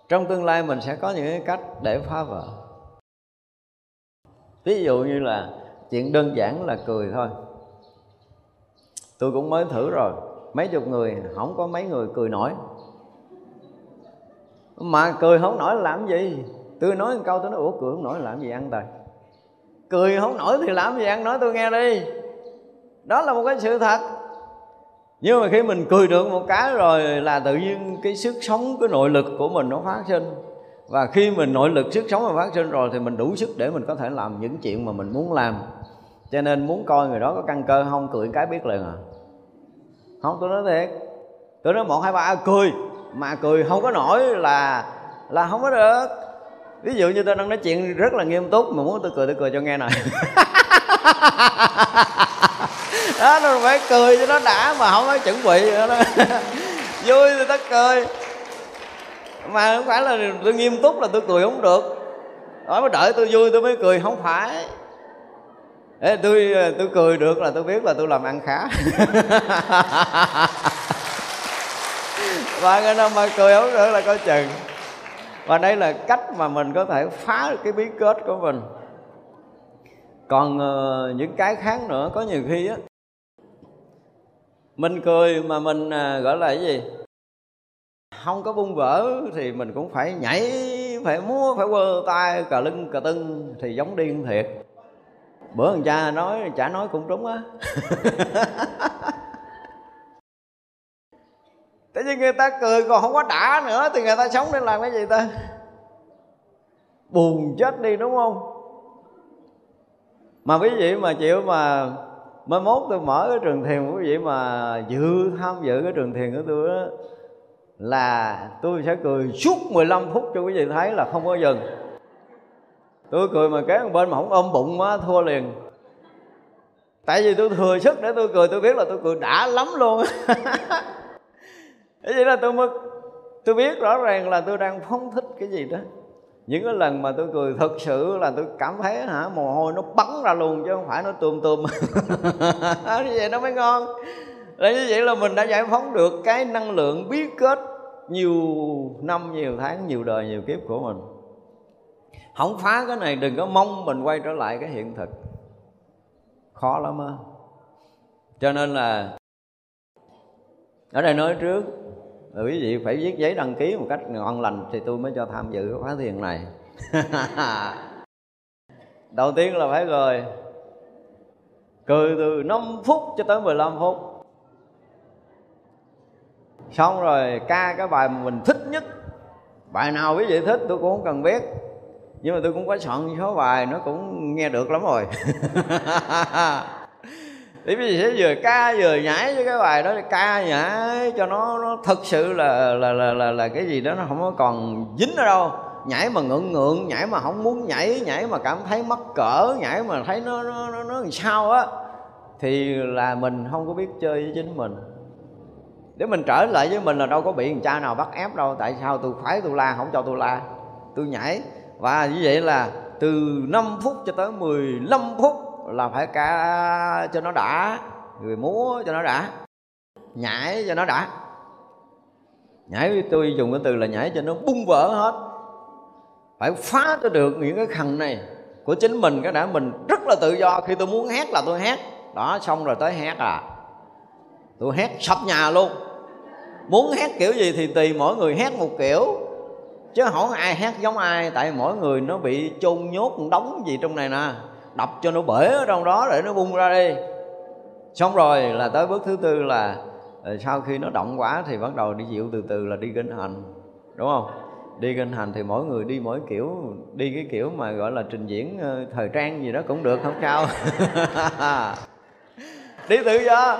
trong tương lai mình sẽ có những cái cách để phá vỡ. Ví dụ như là chuyện đơn giản là cười thôi. Tôi cũng mới thử rồi. Mấy chục người, không có mấy người cười nổi. Mà cười không nổi làm gì? Tôi nói một câu tôi nói, ủa, cười không nổi làm gì ăn tời? Cười không nổi thì làm gì ăn nói tôi nghe đi đó là một cái sự thật. Nhưng mà khi mình cười được một cái rồi là tự nhiên cái sức sống, cái nội lực của mình nó phát sinh. Và khi mình nội lực, sức sống mà phát sinh rồi thì mình đủ sức để mình có thể làm những chuyện mà mình muốn làm. Cho nên muốn coi người đó có căn cơ không, cười cái biết liền à. Không, tôi nói thiệt. Tôi nói một, hai, ba à, cười. Mà cười không có nổi là là không có được. Ví dụ như tôi đang nói chuyện rất là nghiêm túc, mà muốn tôi cười tôi cười cho nghe này đó nó phải cười cho nó đã mà không có chuẩn bị nữa đó. Vui thì ta cười. Mà không phải là tôi nghiêm túc là tôi cười không được. Nói mới đợi tôi vui tôi mới cười không phải. Ê, tôi tôi cười được là tôi biết là tôi làm ăn khá. Và người nào mà cười không được là coi chừng. Và đây là cách mà mình có thể phá được cái bí kết của mình. Còn uh, những cái khác nữa có nhiều khi á mình cười mà mình à, gọi là cái gì? Không có bung vỡ thì mình cũng phải nhảy phải múa phải quơ tay cà lưng cà tưng thì giống điên thiệt. Bữa thằng cha nói chả nói cũng trúng á. Tại vì người ta cười còn không có đã nữa Thì người ta sống để làm cái gì ta? Buồn chết đi đúng không? Mà quý vị mà chịu mà mới mốt tôi mở cái trường thiền quý vị mà dự tham dự cái trường thiền của tôi đó Là tôi sẽ cười suốt 15 phút cho quý vị thấy là không có dừng. Tôi cười mà cái bên mà không ôm bụng quá, thua liền. Tại vì tôi thừa sức để tôi cười, tôi biết là tôi cười đã lắm luôn. Thế vậy là tôi mới, tôi biết rõ ràng là tôi đang phóng thích cái gì đó những cái lần mà tôi cười thật sự là tôi cảm thấy hả, mồ hôi nó bắn ra luôn chứ không phải nó tùm tùm. Như vậy nó mới ngon. Là như vậy là mình đã giải phóng được cái năng lượng bí kết nhiều năm, nhiều tháng, nhiều đời, nhiều kiếp của mình. Không phá cái này, đừng có mong mình quay trở lại cái hiện thực. Khó lắm á. Cho nên là, ở đây nói trước rồi quý vị phải viết giấy đăng ký một cách ngon lành thì tôi mới cho tham dự khóa thiền này. Đầu tiên là phải cười cười từ 5 phút cho tới 15 phút. Xong rồi, ca cái bài mà mình thích nhất. Bài nào quý vị thích tôi cũng không cần biết nhưng mà tôi cũng có soạn số bài, nó cũng nghe được lắm rồi. thì quý vị sẽ vừa ca vừa nhảy với cái bài đó ca nhảy cho nó nó thật sự là là là là, là cái gì đó nó không có còn dính ở đâu. Nhảy mà ngượng ngượng nhảy mà không muốn nhảy nhảy mà cảm thấy mắc cỡ nhảy mà thấy nó nó nó, nó làm sao á thì là mình không có biết chơi với chính mình. Để mình trở lại với mình là đâu có bị người cha nào bắt ép đâu tại sao tôi phải tôi la không cho tôi la. Tôi nhảy và như vậy là từ 5 phút cho tới 15 phút là phải ca cho nó đã người múa cho nó đã nhảy cho nó đã. Nhảy tôi dùng cái từ là nhảy cho nó bung vỡ hết. Phải phá cho được những cái khăn này của chính mình cái đã mình rất là tự do. Khi tôi muốn hát là tôi hát, đó xong rồi tới hát à. Tôi hát sập nhà luôn. Muốn hát kiểu gì thì tùy mỗi người hát một kiểu. Chứ không ai hát giống ai tại mỗi người nó bị chôn nhốt đóng gì trong này nè đập cho nó bể ở trong đó để nó bung ra đi. Xong rồi là tới bước thứ tư là ờ, sau khi nó động quá thì bắt đầu đi chịu từ từ là đi kinh hành, đúng không? Đi kinh hành thì mỗi người đi mỗi kiểu, đi cái kiểu mà gọi là trình diễn ờ, thời trang gì đó cũng được, không sao. Đi tự do.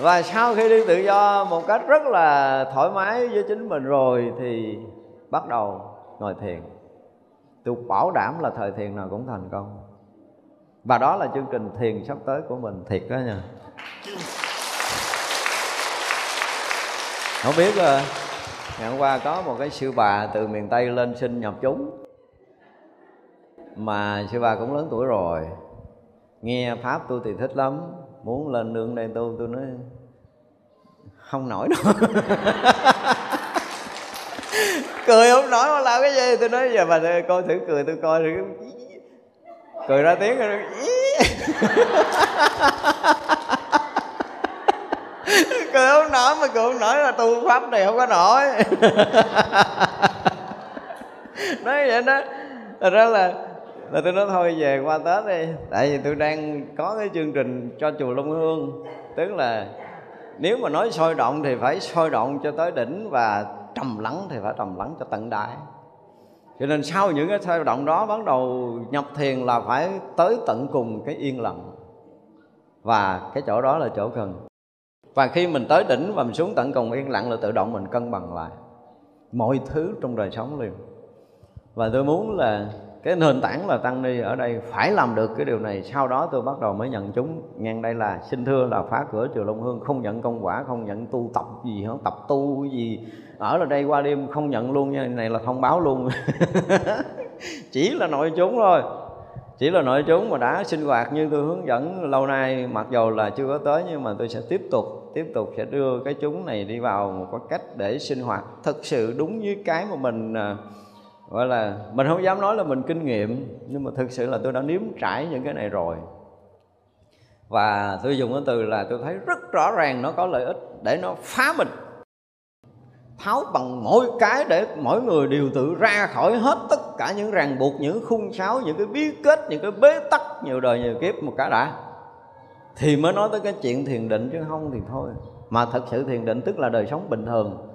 Và sau khi đi tự do một cách rất là thoải mái với chính mình rồi thì bắt đầu ngồi thiền. Tôi bảo đảm là thời thiền nào cũng thành công và đó là chương trình thiền sắp tới của mình, thiệt đó nha. Không biết ờ, ngày hôm qua có một cái sư bà từ miền tây lên xin nhập chúng. Mà sư bà cũng lớn tuổi rồi. Nghe pháp tôi thì thích lắm. Muốn lên nương đây tu, tôi nói, không nổi đâu. Cười không nổi mà làm cái gì? Tôi nói, giờ bà coi thử cười, tôi coi thử cười ra tiếng rồi cười không nổi, mà cười không nổi là tu pháp này không có nổi. Nói vậy đó. Thật ra là là tôi nói thôi, về qua tết đi. Tại vì tôi đang có cái chương trình cho chùa long hương. Tức là, nếu mà nói sôi động thì phải sôi động cho tới đỉnh và trầm lắng thì phải trầm lắng cho tận đại cho nên sau những cái thao động đó bắt đầu nhập thiền là phải tới tận cùng cái yên lặng. Và cái chỗ đó là chỗ cần. Và khi mình tới đỉnh và mình xuống tận cùng yên lặng là tự động mình cân bằng lại mọi thứ trong đời sống liền. Và tôi muốn là cái nền tảng là tăng ni ở đây phải làm được cái điều này. Sau đó tôi bắt đầu mới nhận chúng. Ngang đây là xin thưa là phá cửa chùa Long Hương, không nhận công quả, không nhận tu tập gì hết, tập tu gì. Ở là đây qua đêm không nhận luôn nha, này là thông báo luôn. Chỉ là nội chúng thôi. Chỉ là nội chúng mà đã sinh hoạt như tôi hướng dẫn lâu nay. Mặc dù là chưa có tới, nhưng mà tôi sẽ tiếp tục tiếp tục sẽ đưa cái chúng này đi vào một cái cách để sinh hoạt. Thực sự đúng với cái mà mình à, gọi là, mình không dám nói là mình kinh nghiệm, nhưng mà thực sự là tôi đã nếm trải những cái này rồi. Và tôi dùng cái từ là tôi thấy rất rõ ràng nó có lợi ích để nó phá mình. Tháo bằng mỗi cái để mỗi người đều tự ra khỏi hết tất cả những ràng buộc, những khung sáo, những cái bí kết, những cái bế tắc nhiều đời nhiều kiếp một cái đã. Thì mới nói tới cái chuyện thiền định chứ không thì thôi. Mà thật sự thiền định tức là đời sống bình thường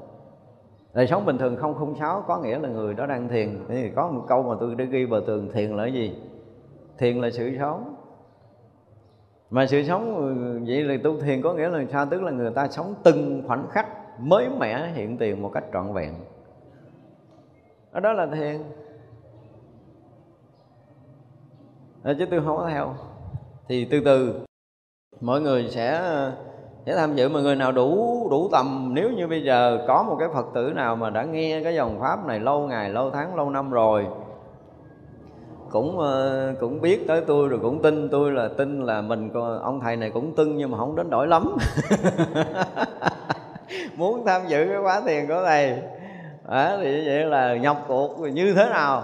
đời sống bình thường không khung sáo, có nghĩa là người đó đang thiền. Thì có một câu mà tôi đã ghi vào tường thiền là gì? Thiền là sự sống. Mà sự sống ừ, vậy là tu thiền có nghĩa là sao? Tức là người ta sống từng khoảnh khắc mới mẻ hiện tiền một cách trọn vẹn. Ở đó là thiền. Ờ, chứ tôi không có theo. Thì từ từ mọi người sẽ để tham dự mà người nào đủ đủ tầm nếu như bây giờ có một cái phật tử nào mà đã nghe cái dòng pháp này lâu ngày lâu tháng lâu năm rồi cũng ờ, cũng biết tới tôi rồi cũng tin tôi là tin là mình ông thầy này cũng tưng nhưng mà không đến đổi lắm. Muốn tham dự cái khóa thiền của thầy. À, thì vậy là nhập cuộc như thế nào?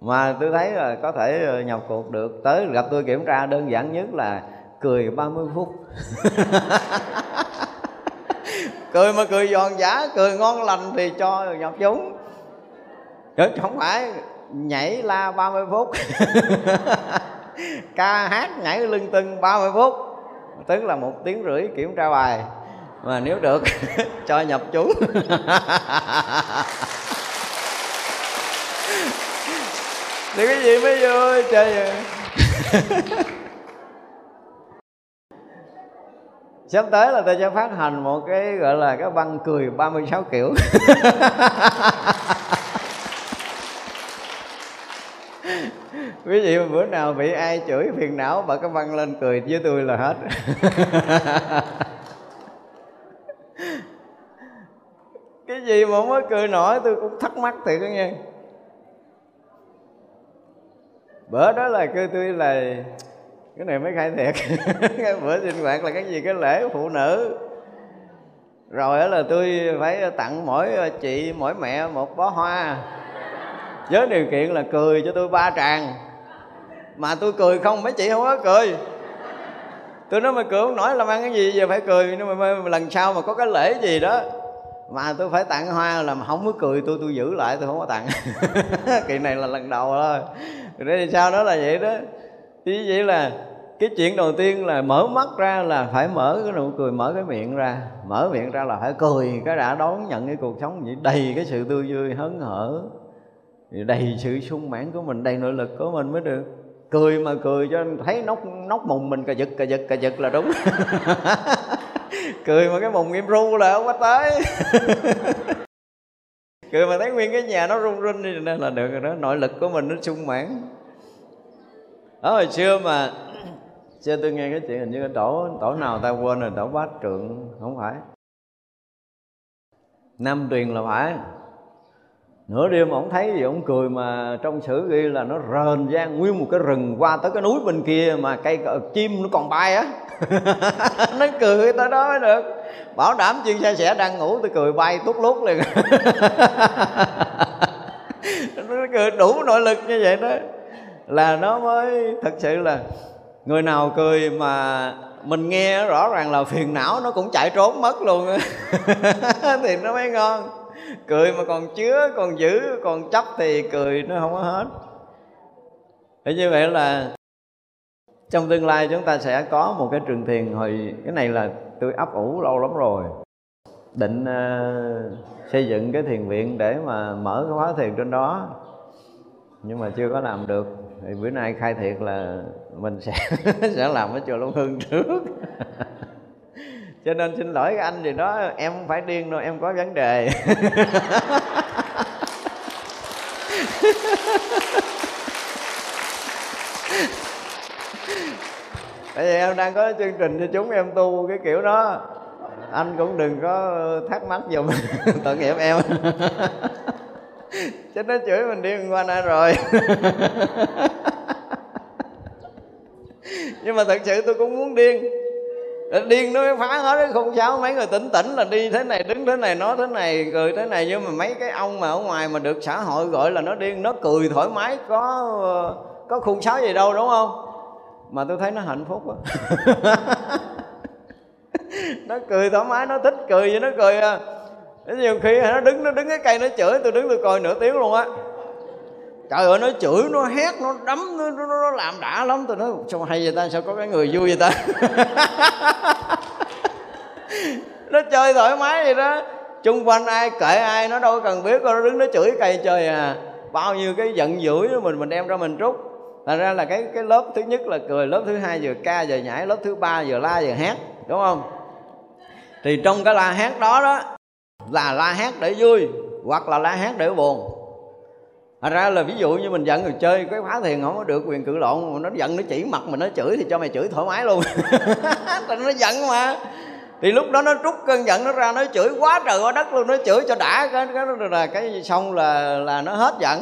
Mà tôi thấy là có thể ờ, nhập cuộc được. Tới gặp tôi kiểm tra đơn giản nhất là cười 30 phút. Cười mà cười giòn giả, cười ngon lành thì cho nhập chúng. Chứ không phải nhảy la 30 phút. Ca hát nhảy lưng tưng 30 phút. Tức là một tiếng rưỡi kiểm tra bài. Mà nếu được, cho nhập chúng. Thì cái gì mới vui trời sắp tới là tôi sẽ phát hành một cái gọi là cái băng cười 36 kiểu. Quý vị, bữa nào bị ai chửi phiền não bật cái băng lên cười với tôi là hết. Cái gì mà mới cười nổi, tôi cũng thắc mắc thiệt đó nghe bữa đó là kêu tôi là cái này mới khai thiệt. Cái bữa sinh hoạt là cái gì? Cái lễ phụ nữ. Rồi đó là tôi phải tặng mỗi chị, mỗi mẹ một bó hoa. Với điều kiện là cười cho tôi ba tràng. Mà tôi cười không, mấy chị không có cười. Tôi nói mày cười không nổi, làm ăn cái gì? Giờ phải cười. Nhưng mà lần sau mà có cái lễ gì đó, mà tôi phải tặng hoa là mà không có cười, tôi tôi giữ lại, tôi không có tặng. Kỳ này là lần đầu thôi. Rồi thì sau đó là vậy đó thì vậy là cái chuyện đầu tiên là mở mắt ra là phải mở cái nụ cười, mở cái miệng ra. Mở miệng ra là phải cười, cái đã đón nhận cái cuộc sống vậy, đầy cái sự tươi vui, hớn hở. Đầy sự sung mãn của mình, đầy nội lực của mình mới được. Cười mà cười cho anh thấy nóc nóc mùng mình cà giật cà giật cà giật là đúng. Cười mà cái mùng im ru là không có tới. Cười mà thấy nguyên cái nhà nó run rinh nên là được rồi đó. Nội lực của mình nó sung mãn đó hồi xưa mà xưa tôi nghe cái chuyện hình như cái tổ tổ nào ta quên rồi, tổ bát trượng, không phải. Nam truyền là phải. Nửa đêm ổng thấy gì ổng cười mà trong sử ghi là nó rền ra nguyên một cái rừng qua tới cái núi bên kia mà cây chim nó còn bay á. Nó cười tới đó mới được. Bảo đảm chuyên xe sẻ đang ngủ, tôi cười bay tút lút liền. Nó cười đủ nội lực như vậy đó là nó mới thật sự là người nào cười mà mình nghe rõ ràng là phiền não nó cũng chạy trốn mất luôn thì nó mới ngon. Cười mà còn chứa còn giữ còn chấp thì cười nó không có hết. Thế như vậy là trong tương lai chúng ta sẽ có một cái trường thiền hồi cái này là tôi ấp ủ lâu lắm rồi. Định uh, xây dựng cái thiền viện để mà mở cái khóa thiền trên đó. Nhưng mà chưa có làm được thì bữa nay khai thiệt là mình sẽ sẽ làm ở chùa Long Hưng trước. Cho nên xin lỗi các anh gì đó, em không phải điên đâu, em có vấn đề. Tại vì em đang có chương trình cho chúng em tu cái kiểu đó. Anh cũng đừng có thắc mắc dùm. Tội nghiệp em. chứ nó chửi mình đi qua nay rồi. Nhưng mà thật sự tôi cũng muốn điên. Điên nó mới phá hết cái khung sáo, mấy người tỉnh tỉnh là đi thế này, đứng thế này, nói thế này, cười thế này. Nhưng mà mấy cái ông mà ở ngoài mà được xã hội gọi là nó điên, nó cười thoải mái, có có khung sáo gì đâu, đúng không? Mà tôi thấy nó hạnh phúc quá. Nó cười thoải mái, nó thích cười vậy, nó cười à nhiều khi nó đứng nó đứng cái cây nó chửi tôi đứng tôi coi nửa tiếng luôn á. Trời ơi nó chửi nó hét nó đấm nó, nó, nó làm đã lắm. Tôi nói sao hay vậy ta? Sao có cái người vui vậy ta? Nó chơi thoải mái vậy đó. Chung quanh ai kệ ai nó đâu cần biết nó đứng nó chửi cây chơi à. Bao nhiêu cái giận dữ của mình mình đem ra mình rút, thành ra là cái cái lớp thứ nhất là cười lớp thứ hai vừa ca vừa nhảy lớp thứ ba vừa la vừa hát đúng không? Thì trong cái la hát đó đó là la hát để vui hoặc là la hát để buồn. Thật ra là ví dụ như mình giận người chơi, cái phá thiền không có được quyền cự lộn nó giận nó chỉ mặt mình nó chửi thì cho mày chửi thoải mái luôn. Nó giận mà. Thì lúc đó nó trút cơn giận nó ra, nó chửi quá trời quá đất luôn, nó chửi cho đã, cái cái là cái xong là là nó hết giận.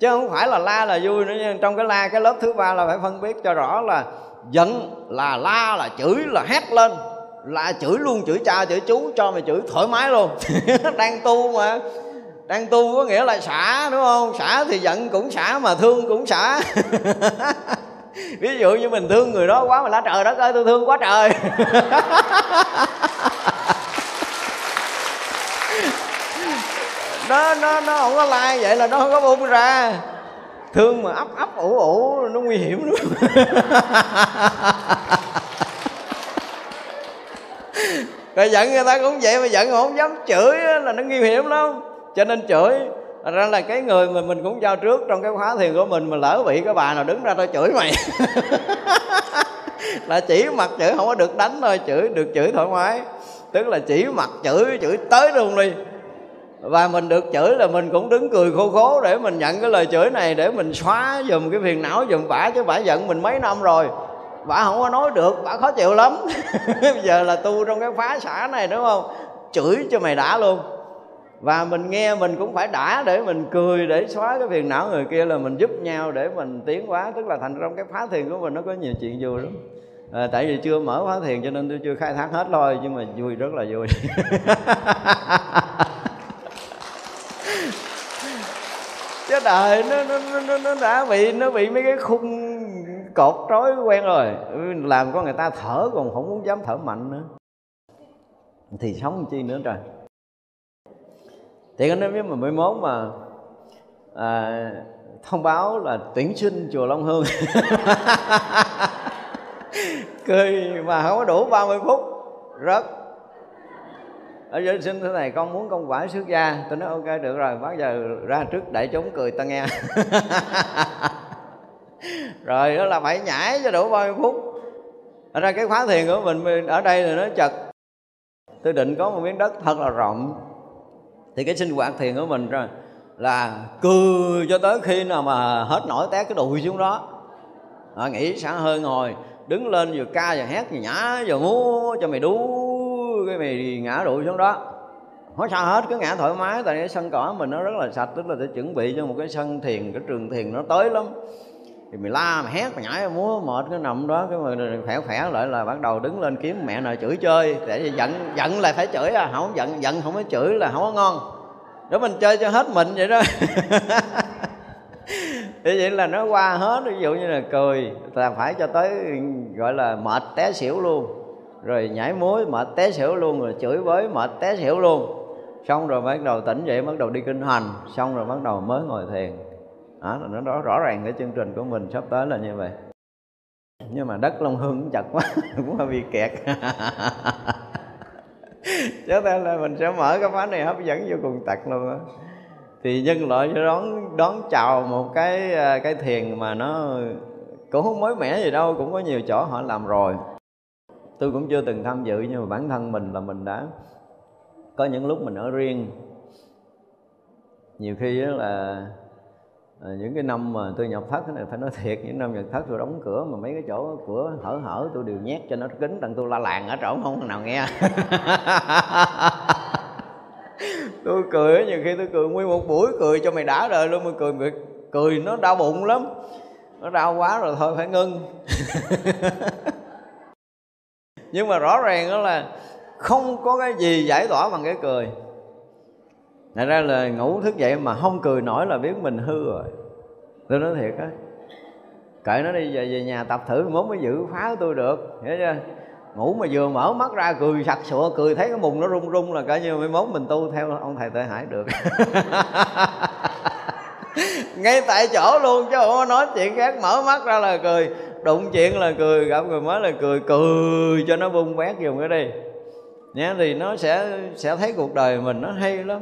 Chứ không phải là la là vui nữa nhưng trong cái la, cái lớp thứ ba là phải phân biết cho rõ là giận là la, là chửi, là hét lên là chửi luôn, chửi cha, chửi chú, cho mày chửi, thoải mái luôn. Đang tu mà. Đang tu có nghĩa là xả, đúng không? Xả thì giận cũng xả mà thương cũng xả. Ví dụ như mình thương người đó quá mà lá trời đất ơi, tôi thương quá trời. Nó nó nó không có like vậy là nó không có bung ra. Thương mà ấp ấp ủ ủ, nó nguy hiểm lắm rồi giận người ta cũng vậy mà giận không dám chửi là nó nguy hiểm lắm. Cho nên chửi, Thật ra là cái người mà mình cũng giao trước trong cái khóa thiền của mình mà lỡ bị cái bà nào đứng ra tôi chửi mày. Là chỉ mặt chửi không có được đánh thôi, chửi được chửi thoải mái. Tức là chỉ mặt chửi chửi tới luôn đi. Và mình được chửi là mình cũng đứng cười khô khố để mình nhận cái lời chửi này, để mình xóa dùm cái phiền não, dùm bả chứ bả giận mình mấy năm rồi bả không có nói được bả khó chịu lắm. Bây giờ là tu trong cái phá xã này đúng không? Chửi cho mày đã luôn. Và mình nghe mình cũng phải đã để mình cười để xóa cái phiền não người kia là mình giúp nhau để mình tiến hóa. Tức là thành trong cái phá thiền của mình nó có nhiều chuyện vui lắm. À, tại vì chưa mở phá thiền cho nên tôi chưa khai thác hết thôi nhưng mà vui rất là vui. Chứ đời nó, nó, nó, nó đã bị nó bị mấy cái khung cột trói quen rồi. Ừ, làm con người ta thở còn không muốn dám thở mạnh nữa. Thì sống chi nữa trời. Thì anh nếu mà mới mốt mà à, thông báo là tuyển sinh chùa Long Hương. Cười mà không có đủ 30 phút. Rớt. Ở giới sinh thế này con muốn công quả xuất gia. Tôi nói ok được rồi bắt giờ ra trước để chúng cười ta nghe. rồi đó là phải nhảy cho đủ 30 phút. Ở ra cái khóa thiền của mình ở đây là nó chật. Tôi định có một miếng đất thật là rộng. Thì cái sinh hoạt thiền của mình rồi là cười cho tới khi nào mà hết nổi té cái đùi xuống đó. À, nghĩ xả hơi ngồi đứng lên vừa ca vừa hét vừa nhả vừa múa cho mày đú cái mày ngã đùi xuống đó. Không sao hết cứ ngã thoải mái. Tại cái sân cỏ mình nó rất là sạch tức là để chuẩn bị cho một cái sân thiền cái trường thiền nó tới lắm thì mày la, mày hét, mày nhảy, múa, mệt, cái nằm đó, cái mà khỏe khỏe lại là bắt đầu đứng lên kiếm mẹ nào chửi chơi. Để giận giận là phải chửi à không giận giận không có chửi là không có ngon. Đó mình chơi cho hết mình vậy đó. Thì vậy là nó qua hết, ví dụ như là cười, là phải cho tới, gọi là mệt té xỉu luôn. Rồi nhảy muối mệt té xỉu luôn, rồi chửi với mệt té xỉu luôn. Xong rồi bắt đầu tỉnh dậy, bắt đầu đi kinh hành. Xong rồi bắt đầu mới ngồi thiền đó là nó rõ, rõ ràng cái chương trình của mình sắp tới là như vậy. Nhưng mà đất long hương cũng chặt quá cũng hơi bị kẹt. Cho nên là mình sẽ mở cái phá này hấp dẫn vô cùng tật luôn á. Thì nhân loại sẽ đón đón chào một cái à, cái thiền mà nó cũng không mới mẻ gì đâu cũng có nhiều chỗ họ làm rồi. Tôi cũng chưa từng tham dự nhưng mà bản thân mình là mình đã có những lúc mình ở riêng. Nhiều khi là à, những cái năm mà tôi nhập thất này phải nói thiệt những năm nhập thất tôi đóng cửa mà mấy cái chỗ cửa hở hở tôi đều nhét cho nó kín đặng tôi la làng ở chỗ không nào nghe. Tôi cười nhiều khi tôi cười nguyên một buổi cười cho mày đã rồi luôn mà cười cười nó đau bụng lắm nó đau quá rồi thôi phải ngưng. Nhưng mà rõ ràng đó là không có cái gì giải tỏa bằng cái cười. Thật ra là ngủ thức dậy mà không cười nổi là biết mình hư rồi. Tôi nói thiệt á Kệ nó đi về, về nhà tập thử mốt mới giữ phá tôi được Hiểu chưa? Ngủ mà vừa mở mắt ra cười sặc sụa Cười thấy cái mùng nó rung rung là cả như mấy mốt mình tu theo ông thầy Tệ Hải được. Ngay tại chỗ luôn chứ không có nói chuyện khác mở mắt ra là cười đụng chuyện là cười gặp người mới là cười cười cho nó bung bét dùng cái đi. Nhé thì nó sẽ sẽ thấy cuộc đời mình nó hay lắm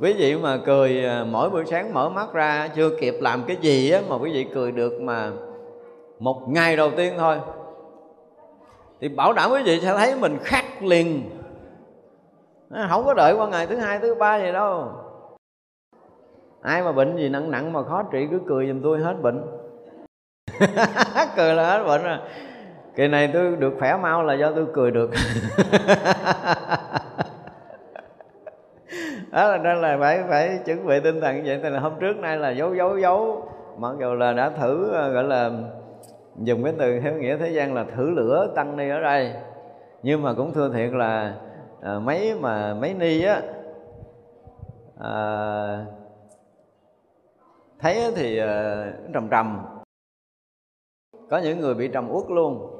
quý vị mà cười à, mỗi buổi sáng mở mắt ra, chưa kịp làm cái gì á, mà quý vị cười được mà một ngày đầu tiên thôi. Thì bảo đảm quý vị sẽ thấy mình khác liền. Không có đợi qua ngày thứ hai, thứ ba gì đâu. Ai mà bệnh gì nặng nặng mà khó trị, cứ cười giùm tôi hết bệnh. Cười là hết bệnh rồi. Kỳ này tôi được khỏe mau là do tôi cười được. đó là nên là phải phải chuẩn bị tinh thần như vậy. Thì là hôm trước nay là giấu giấu giấu. Mặc dù là đã thử ờ, gọi là dùng cái từ theo nghĩa thế gian là thử lửa tăng ni ở đây. Nhưng mà cũng thưa thiệt là à, mấy mà mấy ni á à, thấy thì à, trầm trầm. Có những người bị trầm uất luôn.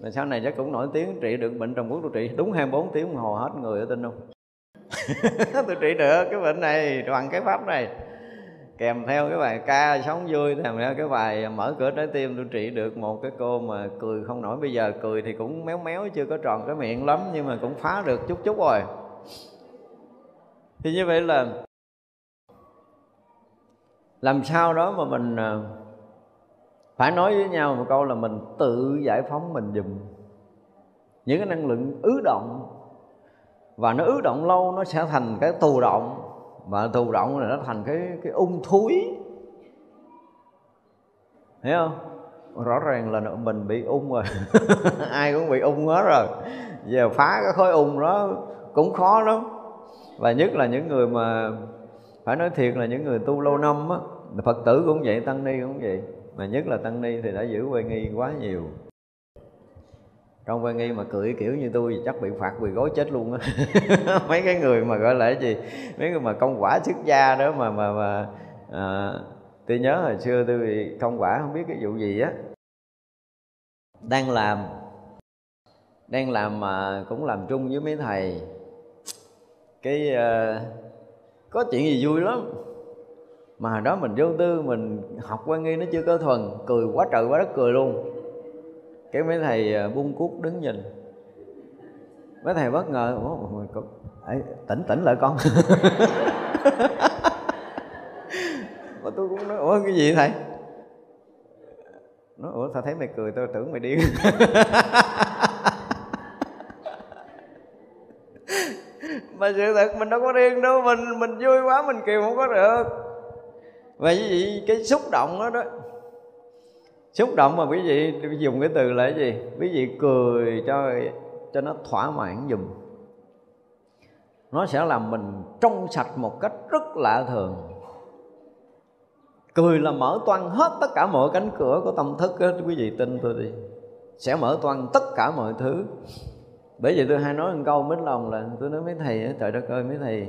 Mà sau này chắc cũng nổi tiếng trị được bệnh trầm uất trị. Đúng 24 tiếng đồng hồ hết người ở tin không? tôi trị được cái bệnh này bằng cái pháp này. Kèm theo cái bài ca sống vui, kèm theo cái bài mở cửa trái tim, tôi trị được một cái cô mà cười không nổi. Bây giờ cười thì cũng méo méo, chưa có tròn cái miệng lắm, nhưng mà cũng phá được chút chút rồi. Thì như vậy là làm sao đó mà mình à, phải nói với nhau một câu là mình tự giải phóng mình dùm những cái năng lượng ứ động và nó ứ động lâu, nó sẽ thành cái tù động. Và tù động là nó thành cái cái ung thúi. Hiểu không? Rõ ràng là mình bị ung rồi. Ai cũng bị ung hết rồi. Giờ phá cái khối ung đó cũng khó lắm. Và nhất là những người mà, phải nói thiệt là những người tu lâu năm á, phật tử cũng vậy, tăng ni cũng vậy. Mà nhất là tăng ni thì đã giữ quê nghi quá nhiều trong quan nghi mà cười kiểu như tôi thì chắc bị phạt quỳ gối chết luôn á. Mấy cái người mà gọi là cái gì mấy người mà công quả xuất gia đó mà mà mà à, tôi nhớ hồi xưa tôi bị công quả không biết cái vụ gì á. Đang làm đang làm mà cũng làm chung với mấy thầy. Cái uh, có chuyện gì vui lắm. Mà đó mình vô tư mình học quan nghi nó chưa có thuần cười quá trời quá đất cười luôn cái mấy thầy ờ, buông cuốc đứng nhìn. Mấy thầy bất ngờ tỉnh tỉnh lại con. Mà tôi cũng nói, ủa, cái gì thầy? Nói, ủa, sao thấy mày cười tôi tưởng mày điên. Mà sự thật, mình đâu có điên đâu, mình mình vui quá, mình kiều không có được. Và cái gì, cái xúc động đó đó xúc động mà quý vị dùng cái từ là cái gì? Quý vị cười cho cho nó thỏa mãn dùm. Nó sẽ làm mình trong sạch một cách rất lạ thường. Cười là mở toan hết tất cả mọi cánh cửa của tâm thức đó, quý vị tin tôi đi. Sẽ mở toan tất cả mọi thứ. Bởi vậy tôi hay nói một câu mến lòng là tôi nói mấy thầy trời đất ơi mấy thầy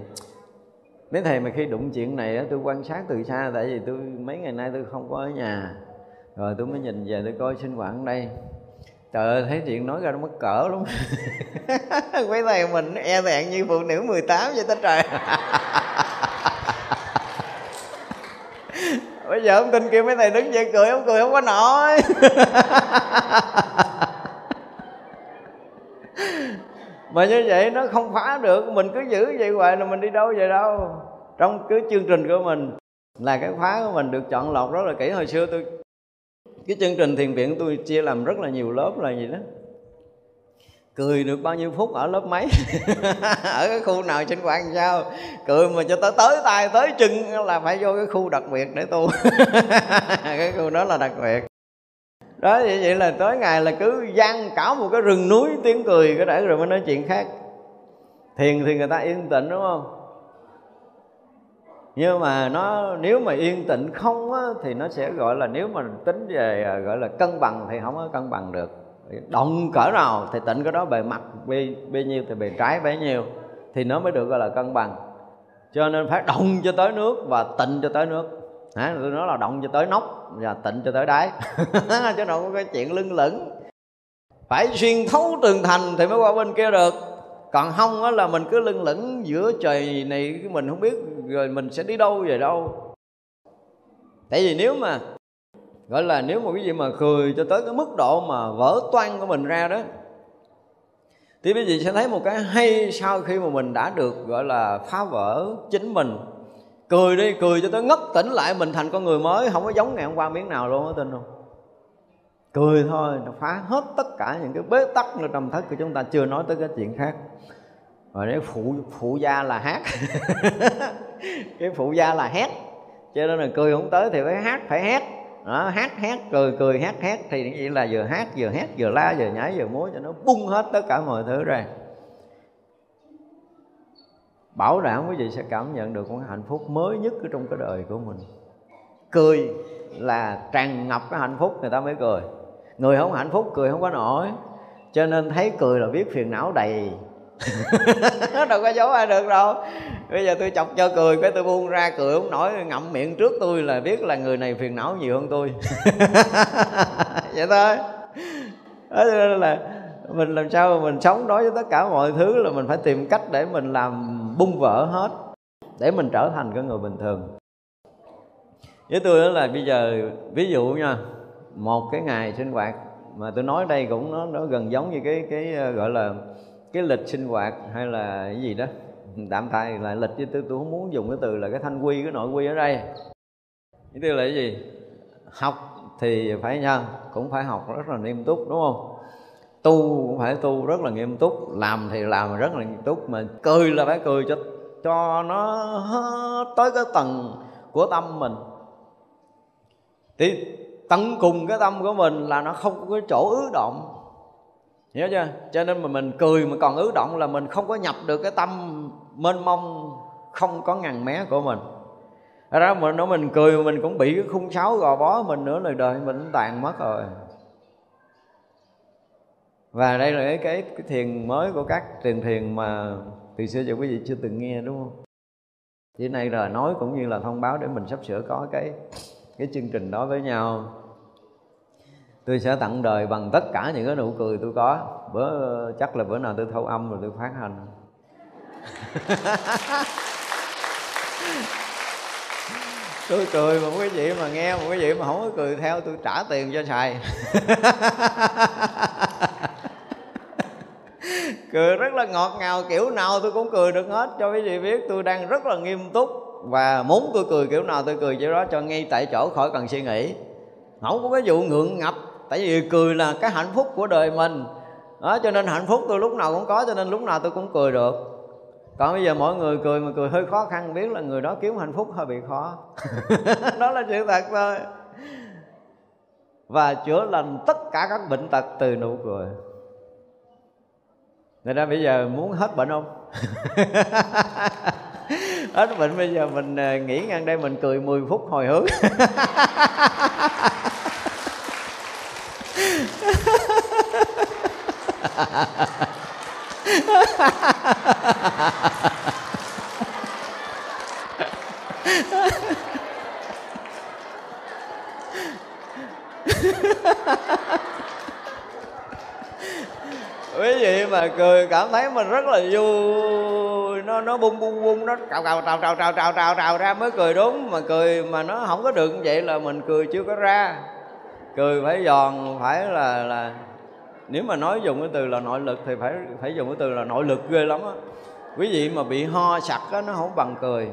mấy thầy mà khi đụng chuyện này tôi quan sát từ xa tại vì tôi mấy ngày nay tôi không có ở nhà rồi tôi mới nhìn về, tôi coi sinh hoạt ở đây. Trời ơi, thấy chuyện nói ra nó mất cỡ lắm. Mấy thầy mình e thẹn như phụ nữ 18 vậy ta trời. Bây giờ ông tin kia mấy thầy đứng dậy cười, ông cười không có nổi mà như vậy nó không phá được, mình cứ giữ vậy hoài là mình đi đâu vậy đâu. Trong cái chương trình của mình là cái khóa của mình được chọn lọc rất là kỹ. Hồi xưa tôi cái chương trình thiền viện tôi chia làm rất là nhiều lớp là gì đó. Cười được bao nhiêu phút ở lớp mấy? Ở cái khu nào sinh hoạt sao? Cười mà cho tới tới tay tới chân là phải vô cái khu đặc biệt để tu. Cái khu đó là đặc biệt. Đó vậy, vậy là tới ngày là cứ gian cả một cái rừng núi tiếng cười cái để rồi mới nói chuyện khác. Thiền thì người ta yên tĩnh đúng không? Nhưng mà nó nếu mà yên tĩnh không á, thì nó sẽ gọi là nếu mà tính về à, gọi là cân bằng thì không có cân bằng được. Động cỡ nào thì tịnh cái đó bề mặt bê, bê nhiêu thì bề trái bấy nhiêu thì nó mới được gọi là cân bằng. Cho nên phải động cho tới nước và tịnh cho tới nước. À, tôi nói là động cho tới nóc và tịnh cho tới đáy. Chứ đâu có cái chuyện lưng lửng. Phải xuyên thấu tường thành thì mới qua bên kia được còn không á là mình cứ lưng lửng giữa trời này mình, không biết rồi mình sẽ đi đâu về đâu. Tại vì nếu mà, gọi là nếu mà cái gì mà cười cho tới cái mức độ mà vỡ toan của mình ra đó, thì quý vị sẽ thấy một cái hay sau khi mà mình đã được, gọi là, phá vỡ chính mình. Cười đi, cười cho tới ngất tỉnh lại mình thành con người mới, không có giống ngày hôm qua miếng nào luôn á, tin không? Cười thôi nó phá hết tất cả những cái bế tắc ở trong thất của chúng ta chưa nói tới cái chuyện khác. Rồi đấy phụ phụ gia là hát. Cái phụ gia là hét. Cho nên là cười không tới thì phải hát phải hét. Đó, hát hát cười cười hát hát thì nghĩa là vừa hát vừa hét vừa la vừa nhảy vừa múa cho nó bung hết tất cả mọi thứ ra. Bảo đảm quý vị sẽ cảm nhận được một hạnh phúc mới nhất ở trong cái đời của mình. Cười là tràn ngập cái hạnh phúc người ta mới cười người không hạnh phúc, cười không có nổi. Cho nên thấy cười là biết phiền não đầy. Đâu có giấu ai được đâu. Bây giờ tôi chọc cho cười, cái tôi buông ra cười không nổi, ngậm miệng trước tôi là biết là người này phiền não nhiều hơn tôi. Vậy thôi. Đó cho nên là mình làm sao mà mình sống đối với tất cả mọi thứ là mình phải tìm cách để mình làm bung vỡ hết, để mình trở thành cái người bình thường. Với tôi đó là bây giờ, ví dụ nha một cái ngày sinh hoạt mà tôi nói đây cũng nó nó gần giống như cái cái ờ, gọi là cái lịch sinh hoạt hay là cái gì đó. Tạm thời là lịch chứ tôi, tôi không muốn dùng cái từ là cái thanh quy cái nội quy ở đây. Cái từ là cái gì? Học thì phải nha cũng phải học rất là nghiêm túc đúng không? Tu cũng phải tu rất là nghiêm túc làm thì làm rất là nghiêm túc mà cười là phải cười cho cho nó tới cái tầng của tâm mình. Thì tận cùng cái tâm của mình là nó không có chỗ ứ động. Hiểu chưa? Cho nên mà mình cười mà còn ứ động là mình không có nhập được cái tâm mênh mông không có ngàn mé của mình. Ra mình nói mình cười mình cũng bị cái khung sáo gò bó mình nữa là đời mình tàn mất rồi. Và đây là cái, cái thiền mới của các truyền thiền mà từ xưa giờ quý vị chưa từng nghe đúng không? Chỉ nay là nói cũng như là thông báo để mình sắp sửa có cái cái chương trình đó với nhau tôi sẽ tặng đời bằng tất cả những cái nụ cười tôi có. Bữa, chắc là bữa nào tôi thâu âm rồi tôi phát hành. Tôi cười mà quý vị mà nghe mà quý vị mà không có cười theo, tôi trả tiền cho xài. Cười rất là ngọt ngào, kiểu nào tôi cũng cười được hết. Cho quý vị biết, tôi đang rất là nghiêm túc và muốn tôi cười kiểu nào tôi cười kiểu đó cho ngay tại chỗ khỏi cần suy nghĩ. Không có cái vụ ngượng ngập tại vì cười là cái hạnh phúc của đời mình. Đó, cho nên hạnh phúc tôi lúc nào cũng có, cho nên lúc nào tôi cũng cười được. Còn bây giờ mọi người cười mà cười hơi khó khăn, biết là người đó kiếm hạnh phúc hơi bị khó. Đó là chuyện thật thôi. Và chữa lành tất cả các bệnh tật từ nụ cười. Người ta bây giờ muốn hết bệnh không? hết bệnh bây giờ mình à, nghỉ ngang đây mình cười 10 phút hồi hướng. quý vị mà cười cảm thấy mình rất là vui. Nó nó bung bung bung, nó cào cào trào trào trào trào trào trào ra mới cười đúng. Mà cười mà nó không có được như vậy là mình cười chưa có ra. Cười phải giòn, phải là là nếu mà nói dùng cái từ là nội lực thì phải phải dùng cái từ là nội lực ghê lắm á. Quý vị mà bị ho sặc á, nó không bằng cười.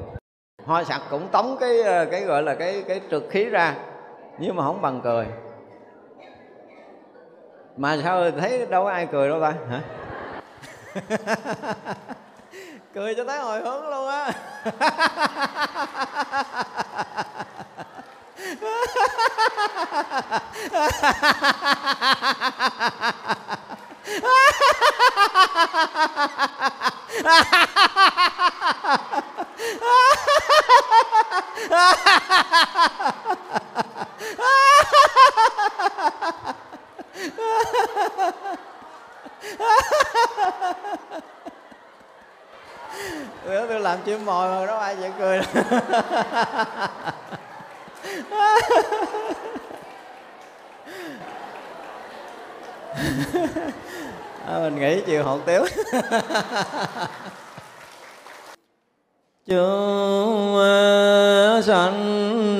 Ho sặc cũng tống cái ờ, cái gọi là cái cái trượt khí ra, nhưng mà không bằng cười. Mà sao thấy đâu có ai cười đâu ta, hả? Cười cho thấy hồi hướng luôn á. bữa tôi làm chim mồi mà nó ai vậy cười à, mình nghĩ chiều hột tiếu. Chúng sanh